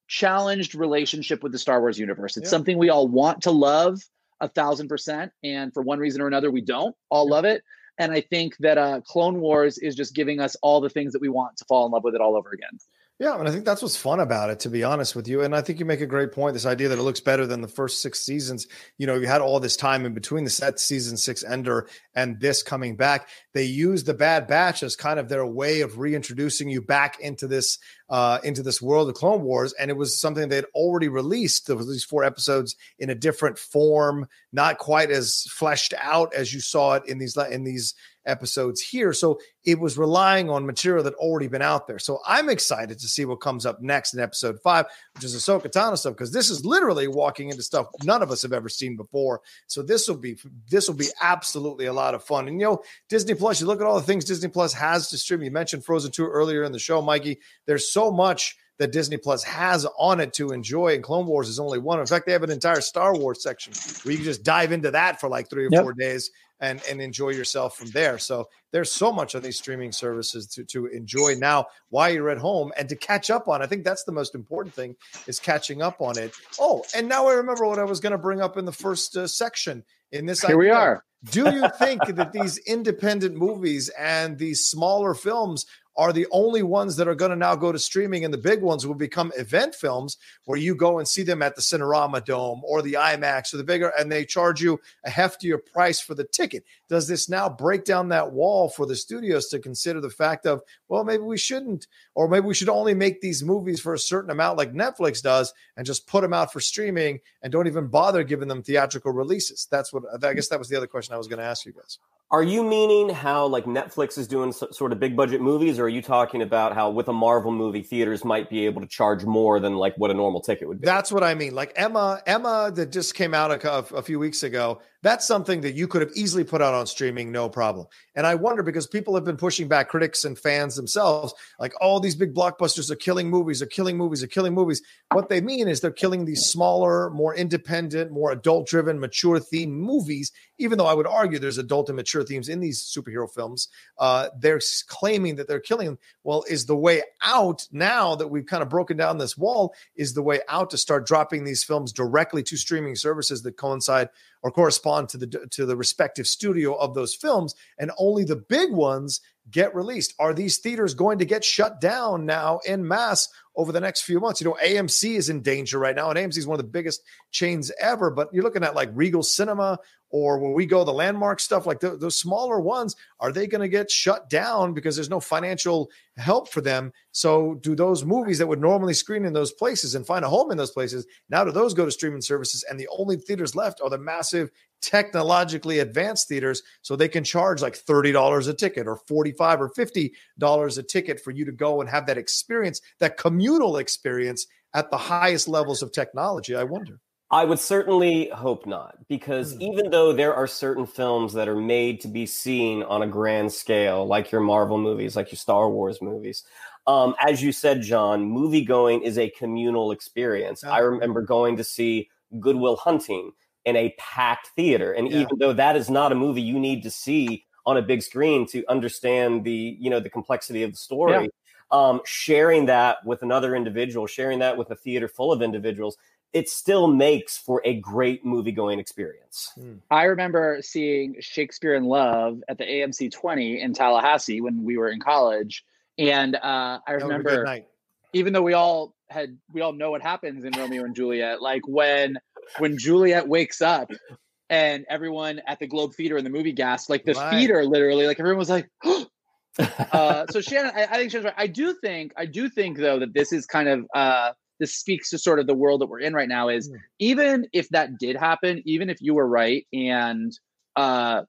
challenged relationship with the Star Wars universe. It's yeah. something we all want to love a thousand percent. And for one reason or another, we don't all love it. And I think that uh, Clone Wars is just giving us all the things that we want to fall in love with it all over again. Yeah, and I think that's what's fun about it, to be honest with you. And I think you make a great point. This idea that it looks better than the first six seasons. You know, you had all this time in between the set season six ender and this coming back. They use the Bad Batch as kind of their way of reintroducing you back into this uh, into this world of Clone Wars, and it was something they'd already released. There these four episodes in a different form, not quite as fleshed out as you saw it in these in these episodes here. So it was relying on material that already been out there. So I'm excited to see what comes up next in episode five, which is Ahsoka Tano stuff, because this is literally walking into stuff none of us have ever seen before. So this will be this will be absolutely a lot of fun. And you know, Disney Plus, you look at all the things Disney Plus has to stream. You mentioned Frozen 2 earlier in the show, Mikey. There's so much that Disney Plus has on it to enjoy, and Clone Wars is only one. In fact, they have an entire Star Wars section where you can just dive into that for like three or yep. four days and and enjoy yourself from there. So there's so much on these streaming services to to enjoy now while you're at home and to catch up on. I think that's the most important thing is catching up on it. Oh, and now I remember what I was going to bring up in the first uh, section in this. Here idea. we are. Do you think that these independent movies and these smaller films are the only ones that are going to now go to streaming, and the big ones will become event films where you go and see them at the Cinerama Dome or the IMAX or the bigger, and they charge you a heftier price for the ticket. Does this now break down that wall for the studios to consider the fact of, well, maybe we shouldn't, or maybe we should only make these movies for a certain amount like Netflix does and just put them out for streaming and don't even bother giving them theatrical releases? That's what I guess that was the other question I was going to ask you guys. Are you meaning how like Netflix is doing sort of big budget movies, or are you talking about how with a Marvel movie, theaters might be able to charge more than like what a normal ticket would be? That's what I mean. Like Emma, Emma that just came out a, a few weeks ago that's something that you could have easily put out on streaming, no problem. And I wonder because people have been pushing back, critics and fans themselves, like all these big blockbusters are killing movies, are killing movies, are killing movies. What they mean is they're killing these smaller, more independent, more adult driven, mature theme movies. Even though I would argue there's adult and mature themes in these superhero films, uh, they're claiming that they're killing. Well, is the way out now that we've kind of broken down this wall, is the way out to start dropping these films directly to streaming services that coincide or correspond to the to the respective studio of those films and only the big ones get released? Are these theaters going to get shut down now in mass over the next few months? You know AMC is in danger right now and AMC is one of the biggest chains ever but you're looking at like Regal Cinema or when we go the landmark stuff like the, those smaller ones are they going to get shut down because there's no financial help for them? So do those movies that would normally screen in those places and find a home in those places now do those go to streaming services and the only theaters left are the massive technologically advanced theaters so they can charge like $30 a ticket or 45 or 50 dollars a ticket for you to go and have that experience that communal experience at the highest levels of technology i wonder I would certainly hope not, because mm. even though there are certain films that are made to be seen on a grand scale, like your Marvel movies, like your Star Wars movies, um, as you said, John, movie going is a communal experience. I remember going to see Good Will Hunting in a packed theater, and yeah. even though that is not a movie you need to see on a big screen to understand the you know the complexity of the story. Yeah. Um, sharing that with another individual, sharing that with a theater full of individuals, it still makes for a great movie going experience. Hmm. I remember seeing Shakespeare in Love at the AMC 20 in Tallahassee when we were in college. And uh, I remember, even though we all had, we all know what happens in Romeo and Juliet, like when, when Juliet wakes up and everyone at the Globe Theater in the movie gas, like the right. theater literally, like everyone was like, (gasps) (laughs) uh, so Shannon, I, I think Shannon's right. I do think, I do think though that this is kind of uh, this speaks to sort of the world that we're in right now. Is mm. even if that did happen, even if you were right, and uh,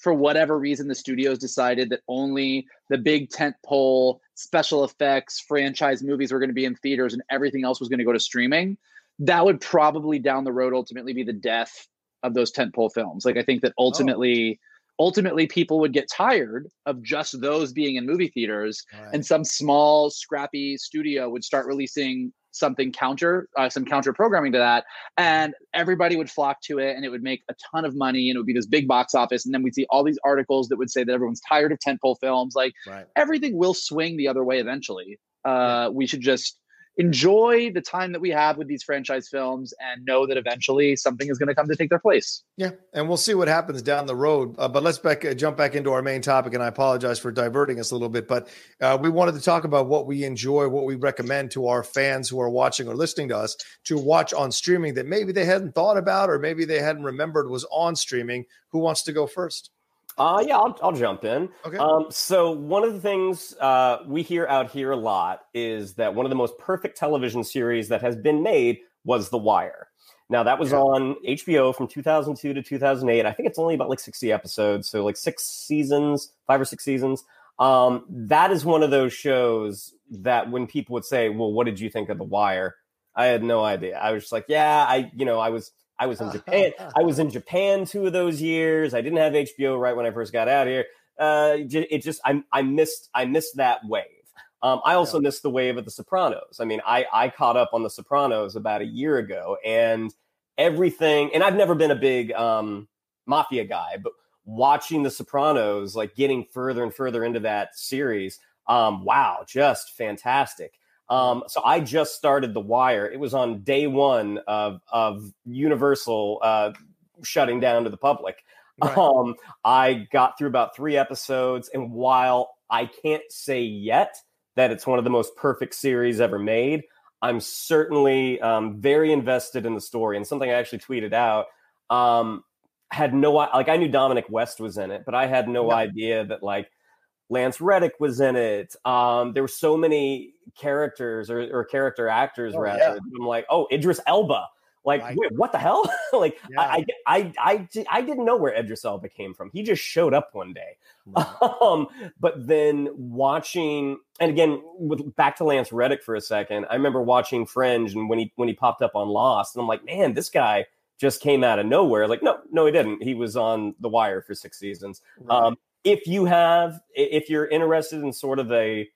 for whatever reason the studios decided that only the big tent pole special effects franchise movies were going to be in theaters and everything else was going to go to streaming that would probably down the road ultimately be the death of those tentpole films. Like I think that oh. ultimately oh. ultimately people would get tired of just those being in movie theaters right. and some small scrappy studio would start releasing something counter uh, some counter programming to that and everybody would flock to it and it would make a ton of money and it would be this big box office and then we'd see all these articles that would say that everyone's tired of tentpole films like right. everything will swing the other way eventually uh, yeah. we should just enjoy the time that we have with these franchise films and know that eventually something is going to come to take their place. Yeah, and we'll see what happens down the road. Uh, but let's back uh, jump back into our main topic, and I apologize for diverting us a little bit, but uh, we wanted to talk about what we enjoy, what we recommend to our fans who are watching or listening to us to watch on streaming that maybe they hadn't thought about or maybe they hadn't remembered was on streaming. Who wants to go first? Uh, yeah, I'll, I'll jump in. Okay. Um, so one of the things uh, we hear out here a lot is that one of the most perfect television series that has been made was The Wire. Now that was yeah. on HBO from 2002 to 2008. I think it's only about like 60 episodes, so like six seasons, five or six seasons. Um, that is one of those shows that when people would say, "Well, what did you think of The Wire?" I had no idea. I was just like, "Yeah, I, you know, I was I was in (laughs) Japan. I was in Japan two of those years. I didn't have HBO right when I first got out here. Uh, it just I, I missed I missed that wave. Um, I also yeah. missed the wave of The Sopranos. I mean, I I caught up on The Sopranos about a year ago, and everything. And I've never been a big um, mafia guy, but watching The Sopranos, like getting further and further into that series, um, wow, just fantastic. Um, so I just started The Wire. It was on day one of of Universal uh, shutting down to the public. Right. Um, I got through about three episodes, and while I can't say yet that it's one of the most perfect series ever made, I'm certainly um, very invested in the story. And something I actually tweeted out um, had no like I knew Dominic West was in it, but I had no yeah. idea that like Lance Reddick was in it. Um, there were so many characters or, or character actors oh, rather. Yeah. I'm like, oh, Idris Elba. Like, wait, what the hell? (laughs) like, yeah. I, I, I, I, didn't know where Idris Elba came from. He just showed up one day. (laughs) Um, but then watching, and again, with back to Lance Reddick for a second, I remember watching Fringe, and when he when he popped up on Lost, and I'm like, man, this guy just came out of nowhere. Like, no, no, he didn't. He was on The Wire for six seasons. Right. Um, if you have if you're interested in sort of a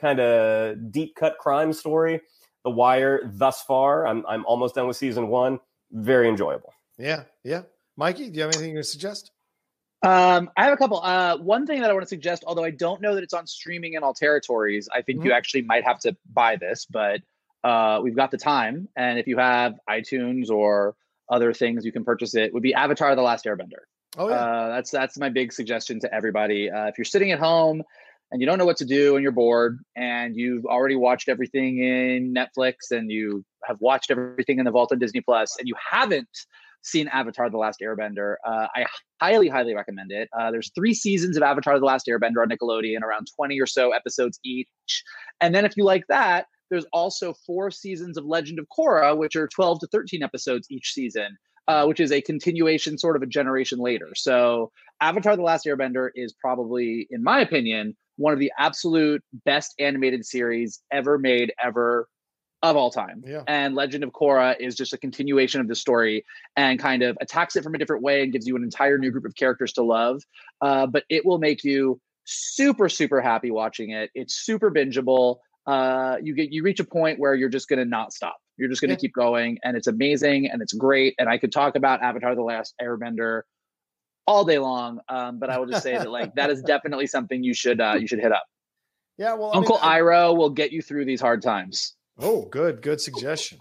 kind of deep cut crime story the wire thus far i'm i'm almost done with season 1 very enjoyable yeah yeah mikey do you have anything to suggest um, I have a couple. Uh, one thing that I want to suggest, although I don't know that it's on streaming in all territories, I think mm-hmm. you actually might have to buy this, but uh, we've got the time. And if you have iTunes or other things, you can purchase it. Would be Avatar: The Last Airbender. Oh yeah. Uh, that's that's my big suggestion to everybody. Uh, if you're sitting at home and you don't know what to do and you're bored and you've already watched everything in Netflix and you have watched everything in the vault on Disney Plus and you haven't seen Avatar: The Last Airbender, uh, I highly, highly recommend it. Uh, there's three seasons of Avatar: The Last Airbender on Nickelodeon, around 20 or so episodes each. And then if you like that, there's also four seasons of Legend of Korra, which are 12 to 13 episodes each season uh, which is a continuation sort of a generation later. So Avatar The Last Airbender is probably, in my opinion, one of the absolute best animated series ever made, ever of all time. Yeah. And Legend of Korra is just a continuation of the story and kind of attacks it from a different way and gives you an entire new group of characters to love. Uh, but it will make you super, super happy watching it. It's super bingeable. Uh, you get you reach a point where you're just gonna not stop. You're just going to yeah. keep going, and it's amazing and it's great. And I could talk about Avatar: The Last Airbender all day long, um, but I will just say that like that is (laughs) definitely something you should uh, you should hit up. Yeah, well, Uncle I mean, Iroh will get you through these hard times. Oh, good, good suggestion.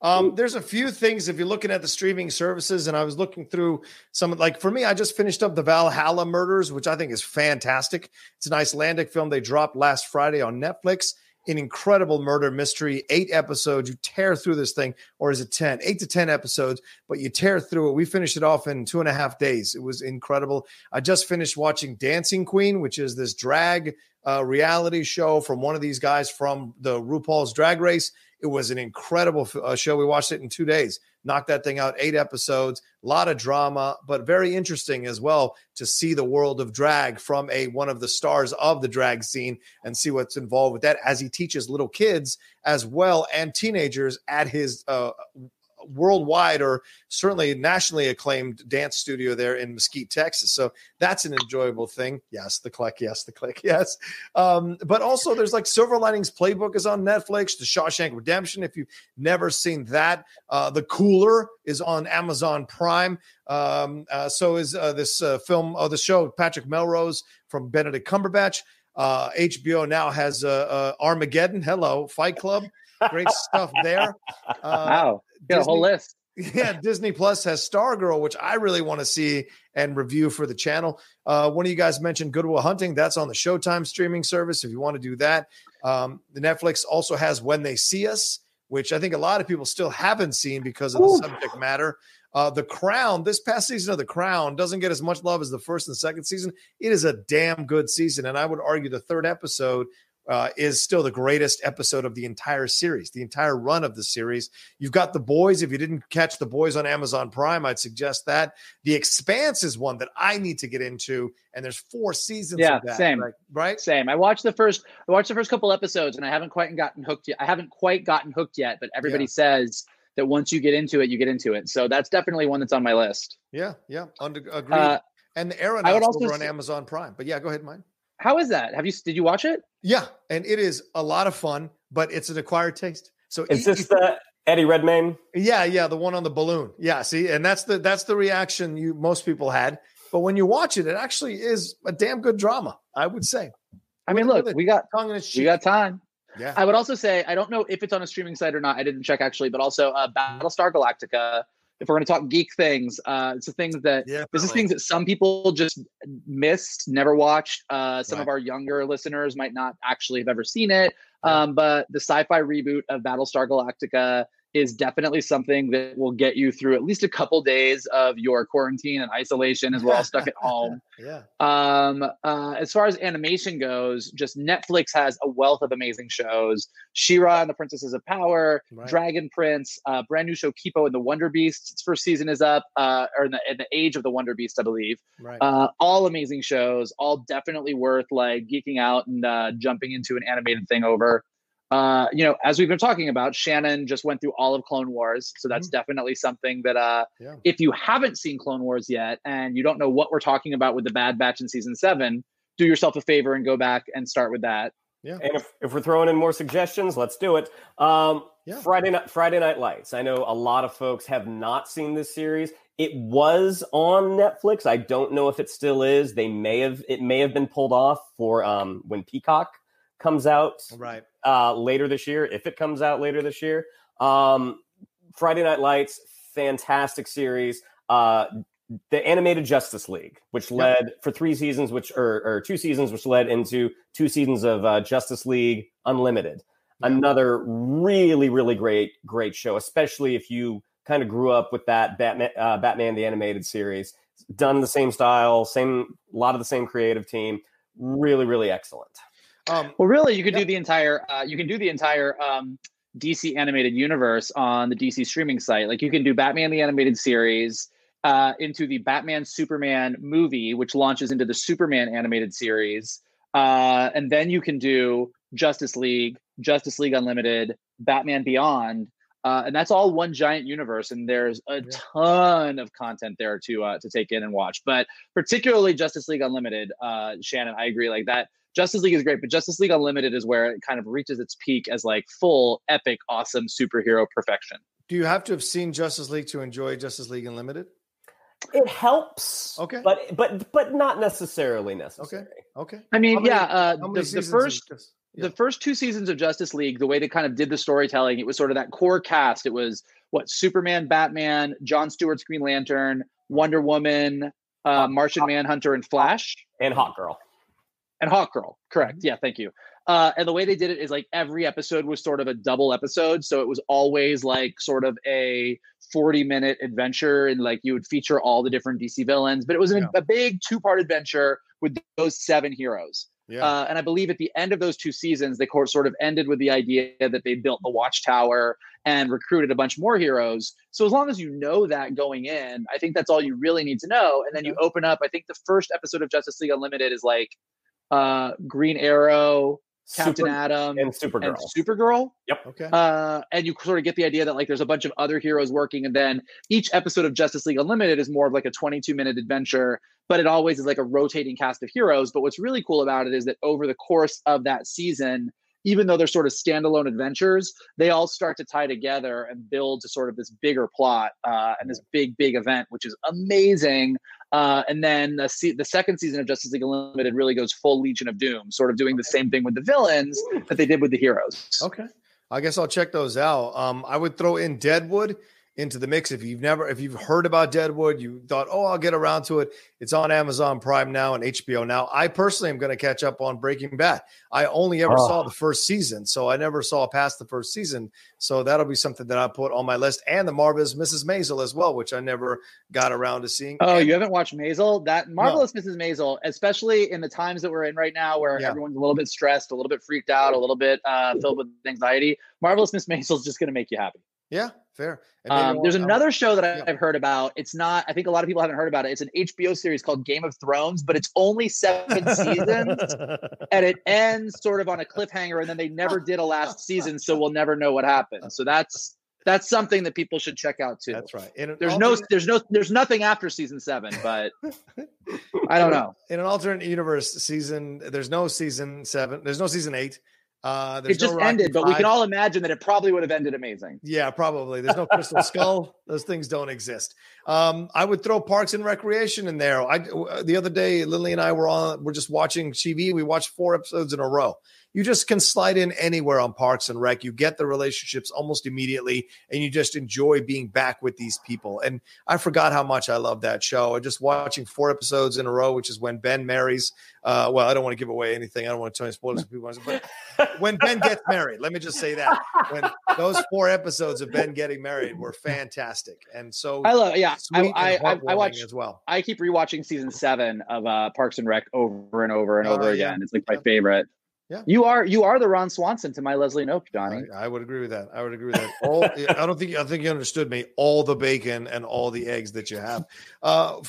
Um, there's a few things if you're looking at the streaming services, and I was looking through some like for me, I just finished up the Valhalla Murders, which I think is fantastic. It's an Icelandic film they dropped last Friday on Netflix. An incredible murder mystery. Eight episodes. You tear through this thing, or is it 10? Eight to 10 episodes, but you tear through it. We finished it off in two and a half days. It was incredible. I just finished watching Dancing Queen, which is this drag uh, reality show from one of these guys from the RuPaul's Drag Race. It was an incredible uh, show. We watched it in two days knocked that thing out, eight episodes, a lot of drama, but very interesting as well to see the world of drag from a one of the stars of the drag scene and see what's involved with that as he teaches little kids as well and teenagers at his uh, worldwide or certainly nationally acclaimed dance studio there in Mesquite, Texas. So that's an enjoyable thing. Yes, the click. Yes, the click. (laughs) Yes. Um, but also, there's like Silver Linings Playbook is on Netflix. The Shawshank Redemption, if you've never seen that. Uh, the Cooler is on Amazon Prime. Um, uh, so is uh, this uh, film, oh, the show Patrick Melrose from Benedict Cumberbatch. HBO uh, now has Armageddon. Hello, Fight Club. Great stuff there. Wow, got a whole list. (laughs) Yeah, Disney Plus has Stargirl, which I really want to see and review for the channel. Uh, one of you guys mentioned Good Will Hunting. That's on the Showtime streaming service if you want to do that. Um, the Netflix also has When They See Us, which I think a lot of people still haven't seen because of the Ooh. subject matter. Uh, the Crown, this past season of The Crown doesn't get as much love as the first and second season. It is a damn good season. And I would argue the third episode uh, is still the greatest episode of the entire series, the entire run of the series. You've got The Boys. If you didn't catch The Boys on Amazon Prime, I'd suggest that. The Expanse is one that I need to get into, and there's four seasons. Yeah, that, same. Right? right? Same. I watched the first. I watched the first couple episodes, and I haven't quite gotten hooked yet. I haven't quite gotten hooked yet, but everybody yeah. says that once you get into it, you get into it. So that's definitely one that's on my list. Yeah, yeah, Under, agreed. Uh, and the Aeronauts I would also over on Amazon Prime. But yeah, go ahead, mine. How is that? Have you did you watch it? Yeah, and it is a lot of fun, but it's an acquired taste. So is this the Eddie Redmayne? Yeah, yeah, the one on the balloon. Yeah, see, and that's the that's the reaction you most people had. But when you watch it, it actually is a damn good drama. I would say. I mean, look, we got we got time. Yeah. I would also say I don't know if it's on a streaming site or not. I didn't check actually, but also uh, Battlestar Galactica if we're going to talk geek things, uh, it's the things that yeah, this is things that some people just missed, never watched. Uh, some right. of our younger listeners might not actually have ever seen it. Um, but the sci-fi reboot of Battlestar Galactica is definitely something that will get you through at least a couple days of your quarantine and isolation as well stuck at (laughs) home. yeah. Um, uh, as far as animation goes, just Netflix has a wealth of amazing shows. She-Ra and the Princesses of Power, right. Dragon Prince, uh, brand new show Kipo and the Wonder Beast. Its first season is up, uh, or in the, in the Age of the Wonder Beast, I believe. Right. Uh, all amazing shows, all definitely worth like geeking out and uh, jumping into an animated thing over uh, you know, as we've been talking about, Shannon just went through all of Clone Wars, so that's mm-hmm. definitely something that uh, yeah. if you haven't seen Clone Wars yet and you don't know what we're talking about with the Bad Batch in season seven, do yourself a favor and go back and start with that. Yeah. And if, if we're throwing in more suggestions, let's do it. Um, yeah. Friday night Friday Night Lights. I know a lot of folks have not seen this series. It was on Netflix. I don't know if it still is. They may have it may have been pulled off for um, when Peacock comes out right uh, later this year, if it comes out later this year. Um, Friday Night Lights, fantastic series. Uh, the animated Justice League, which led yep. for three seasons, which or, or, two seasons, which led into two seasons of uh, Justice League Unlimited. Yep. Another really, really great, great show, especially if you kind of grew up with that Batman, uh, Batman the animated series. Done the same style, same, a lot of the same creative team. Really, really excellent. Um, well, really, you could yeah. do the entire. Uh, you can do the entire um, DC animated universe on the DC streaming site. Like you can do Batman the animated series uh, into the Batman Superman movie, which launches into the Superman animated series, uh, and then you can do Justice League, Justice League Unlimited, Batman Beyond. Uh, and that's all one giant universe, and there's a yeah. ton of content there to uh, to take in and watch. But particularly Justice League Unlimited, uh, Shannon, I agree. Like that, Justice League is great, but Justice League Unlimited is where it kind of reaches its peak as like full, epic, awesome superhero perfection. Do you have to have seen Justice League to enjoy Justice League Unlimited? It helps, okay, but but but not necessarily necessary. Okay, okay. I mean, many, yeah, uh, the, the, first yeah. the first two seasons of Justice League, the way they kind of did the storytelling, it was sort of that core cast. It was what Superman, Batman, John Stewart's Green Lantern, Wonder Woman, uh, Martian Manhunter, and Flash, and Hot Girl and Hawk Girl. Correct. Mm-hmm. Yeah, thank you. Uh, and the way they did it is like every episode was sort of a double episode. So it was always like sort of a 40 minute adventure and like you would feature all the different DC villains, but it was an, Yeah. a big two part adventure with those seven heroes. Yeah. Uh, and I believe at the end of those two seasons, they court sort of ended with the idea that they built the Watchtower and recruited a bunch more heroes. So as long as you know that going in, I think that's all you really need to know. And then you open up. I think the first episode of Justice League Unlimited is like uh, Green Arrow, Captain Super- Atom, and Supergirl. and Supergirl. Yep. Okay. Uh, and you sort of get the idea that like there's a bunch of other heroes working, and then each episode of Justice League Unlimited is more of like a 22 minute adventure, but it always is like a rotating cast of heroes. But what's really cool about it is that over the course of that season, even though they're sort of standalone adventures, they all start to tie together and build to sort of this bigger plot uh, and this big, big event, which is amazing. Uh, and then the, se- the second season of Justice League Unlimited really goes full Legion of Doom, sort of doing the same thing with the villains that they did with the heroes. Okay. I guess I'll check those out. Um, I would throw in Deadwood into the mix if you've never if you've heard about Deadwood, you thought, oh, I'll get around to it. It's on Amazon Prime now and HBO now. I personally am going to catch up on Breaking Bad. I only ever saw Oh. the first season, so I never saw past the first season. So that'll be something that I put on my list, and the marvelous Mrs. Maisel as well, which I never got around to seeing. Oh, And- you haven't watched Maisel? That marvelous Mrs. Maisel, especially in the times that we're in right now, where Yeah. everyone's a little bit stressed, a little bit freaked out, a little bit uh, filled with anxiety. Marvelous Miss Maisel is just going to make you happy. Yeah, fair. Um, there's another show that yeah. I've heard about. It's not. I think a lot of people haven't heard about it. It's an HBO series called Game of Thrones, but it's only seven seasons, and it ends sort of on a cliffhanger, and then they never did a last season, so we'll never know what happened. So that's that's something that people should check out too. That's right. In an There's no, there's no, there's nothing after season seven, but (laughs) I don't know. in an alternate universe season there's no season seven there's no season eight uh It just no ended, but we can all imagine that it probably would have ended amazing. yeah probably. There's no crystal (laughs) skull. Those things don't exist. Um i would throw parks and recreation in there. I the other day lily and i were on we're just watching tv we watched four episodes in a row you just can slide in anywhere on parks and rec you get the relationships almost immediately and you just enjoy being back with these people and i forgot how much i love that show and just watching four episodes in a row which is when ben marries uh well i don't want to give away anything i don't want to tell you spoilers people but when Ben gets married. Let me just say that when those four episodes of Ben getting married were fantastic and so I love, yeah. I, I, I, I watch, as well. I keep rewatching season seven of uh, Parks and Rec over and over and Oh, over yeah. again. It's like my favorite. Yeah. You are, you are the Ron Swanson to my Leslie Knope, Johnny. I, I would agree with that. I would agree with that. All (laughs) I don't think I think you understood me. All the bacon and all the eggs that you have. Uh,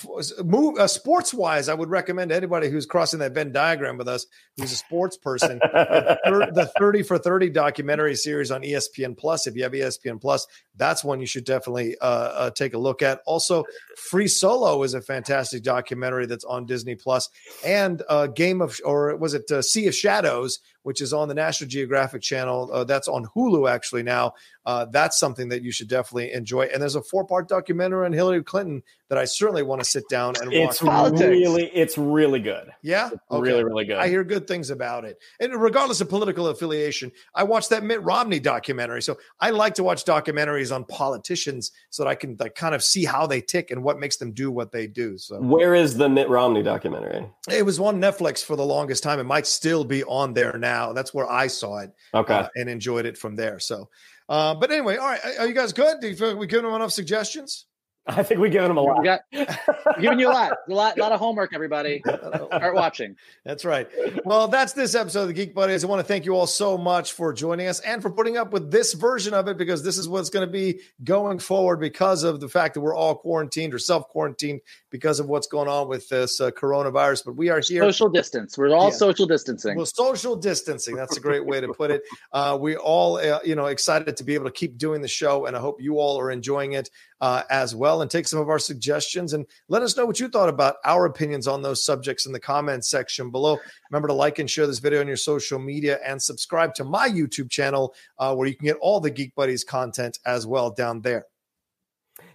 move uh, sports wise, I would recommend anybody who's crossing that Venn diagram with us, who's a sports person, the 30 for 30 documentary series on ESPN Plus. If you have ESPN Plus, that's one you should definitely uh, uh, take a look at. Also, Free Solo is a fantastic documentary that's on Disney Plus, and uh, Game of or was it uh, Sea of Shadows, shows which is on the National Geographic Channel. Uh, that's on Hulu actually now. Uh, that's something that you should definitely enjoy. And there's a four part documentary on Hillary Clinton that I certainly want to sit down and it's watch. Politics. really, it's really good. Yeah, Okay. Really, really good. I hear good things about it. And regardless of political affiliation, I watched that Mitt Romney documentary. So I like to watch documentaries on politicians so that I can like kind of see how they tick and what makes them do what they do. So Where is the Mitt Romney documentary? it was on Netflix for the longest time. It might still be on there now. That's where I saw it Okay. uh, and enjoyed it from there. So, uh, but anyway, all right. Are you guys good? Do you feel like we giving them enough suggestions? (laughs) I think we've given him a lot. We got we're giving you a lot, a lot, a lot of homework, everybody. (laughs) Start watching. That's right. Well, that's this episode of the Geek Buddies. I want to thank you all so much for joining us and for putting up with this version of it because this is what's going to be going forward because of the fact that we're all quarantined or self quarantined because of what's going on with this uh, coronavirus. But we are here. Social distance. We're all Yeah. social distancing. Well, social distancing. That's a great way to put it. Uh, we all, uh, you know, excited to be able to keep doing the show, and I hope you all are enjoying it uh, as well. And take some of our suggestions and let us know what you thought about our opinions on those subjects in the comments section below. Remember to like and share this video on your social media and subscribe to my YouTube channel uh, where you can get all the Geek Buddies content as well down there.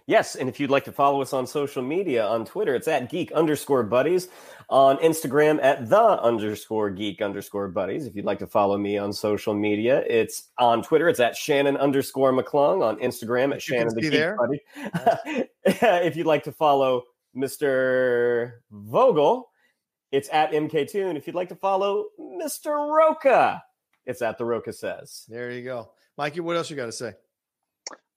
Yes, and if you'd like to follow us on social media, on Twitter, it's at geek underscore buddies. On Instagram, at the underscore geek underscore buddies. If you'd like to follow me on social media, it's on Twitter, it's at Shannon underscore McClung. On Instagram, at You Shannon the Geek there. Buddy. (laughs) if you'd like to follow Mr. Vogel, it's at mktoon. And if you'd like to follow Mr. Rocha, It's at the Rocha says. There you go, Mikey. What else you got to say?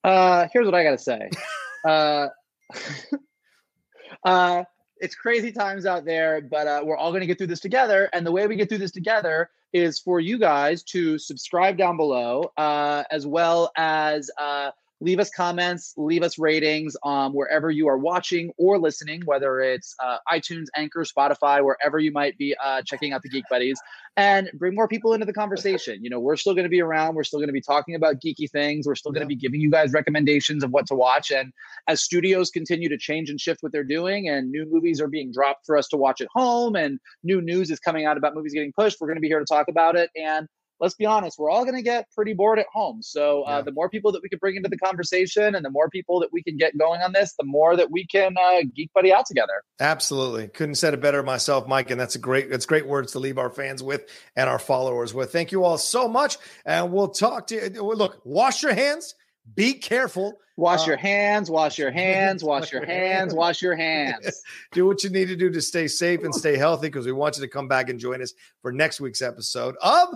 Uh, here's what I got to say. (laughs) uh, (laughs) uh, it's crazy times out there, but uh, we're all going to get through this together. And the way we get through this together is for you guys to subscribe down below, uh, as well as uh, leave us comments, leave us ratings um, wherever you are watching or listening, whether it's uh, iTunes, Anchor, Spotify, wherever you might be uh, checking out the Geek Buddies, and bring more people into the conversation. You know, we're still going to be around. We're still going to be talking about geeky things. We're still going to be giving you guys recommendations of what to watch. And as studios continue to change and shift what they're doing, and new movies are being dropped for us to watch at home, and new news is coming out about movies getting pushed, we're going to be here to talk about it. And let's be honest, we're all going to get pretty bored at home. So uh, yeah. the more people that we can bring into the conversation and the more people that we can get going on this, the more that we can uh, geek buddy out together. Absolutely. Couldn't said it better myself, Mike. And that's a great, it's great words to leave our fans with and our followers with. Thank you all so much. And we'll talk to you. Look, wash your hands. Be careful. Wash uh, your hands, wash your hands, (laughs) wash your hands, wash your hands. (laughs) do what you need to do to stay safe and stay healthy because we want you to come back and join us for next week's episode of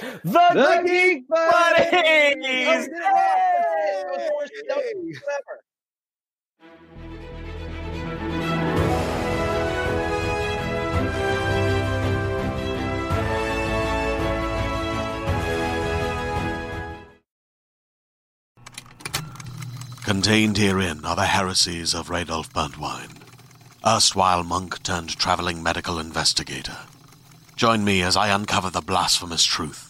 the, the Geek Buddies! Contained herein are the heresies of Radolf Burntwine, erstwhile monk turned traveling medical investigator. Join me as I uncover the blasphemous truth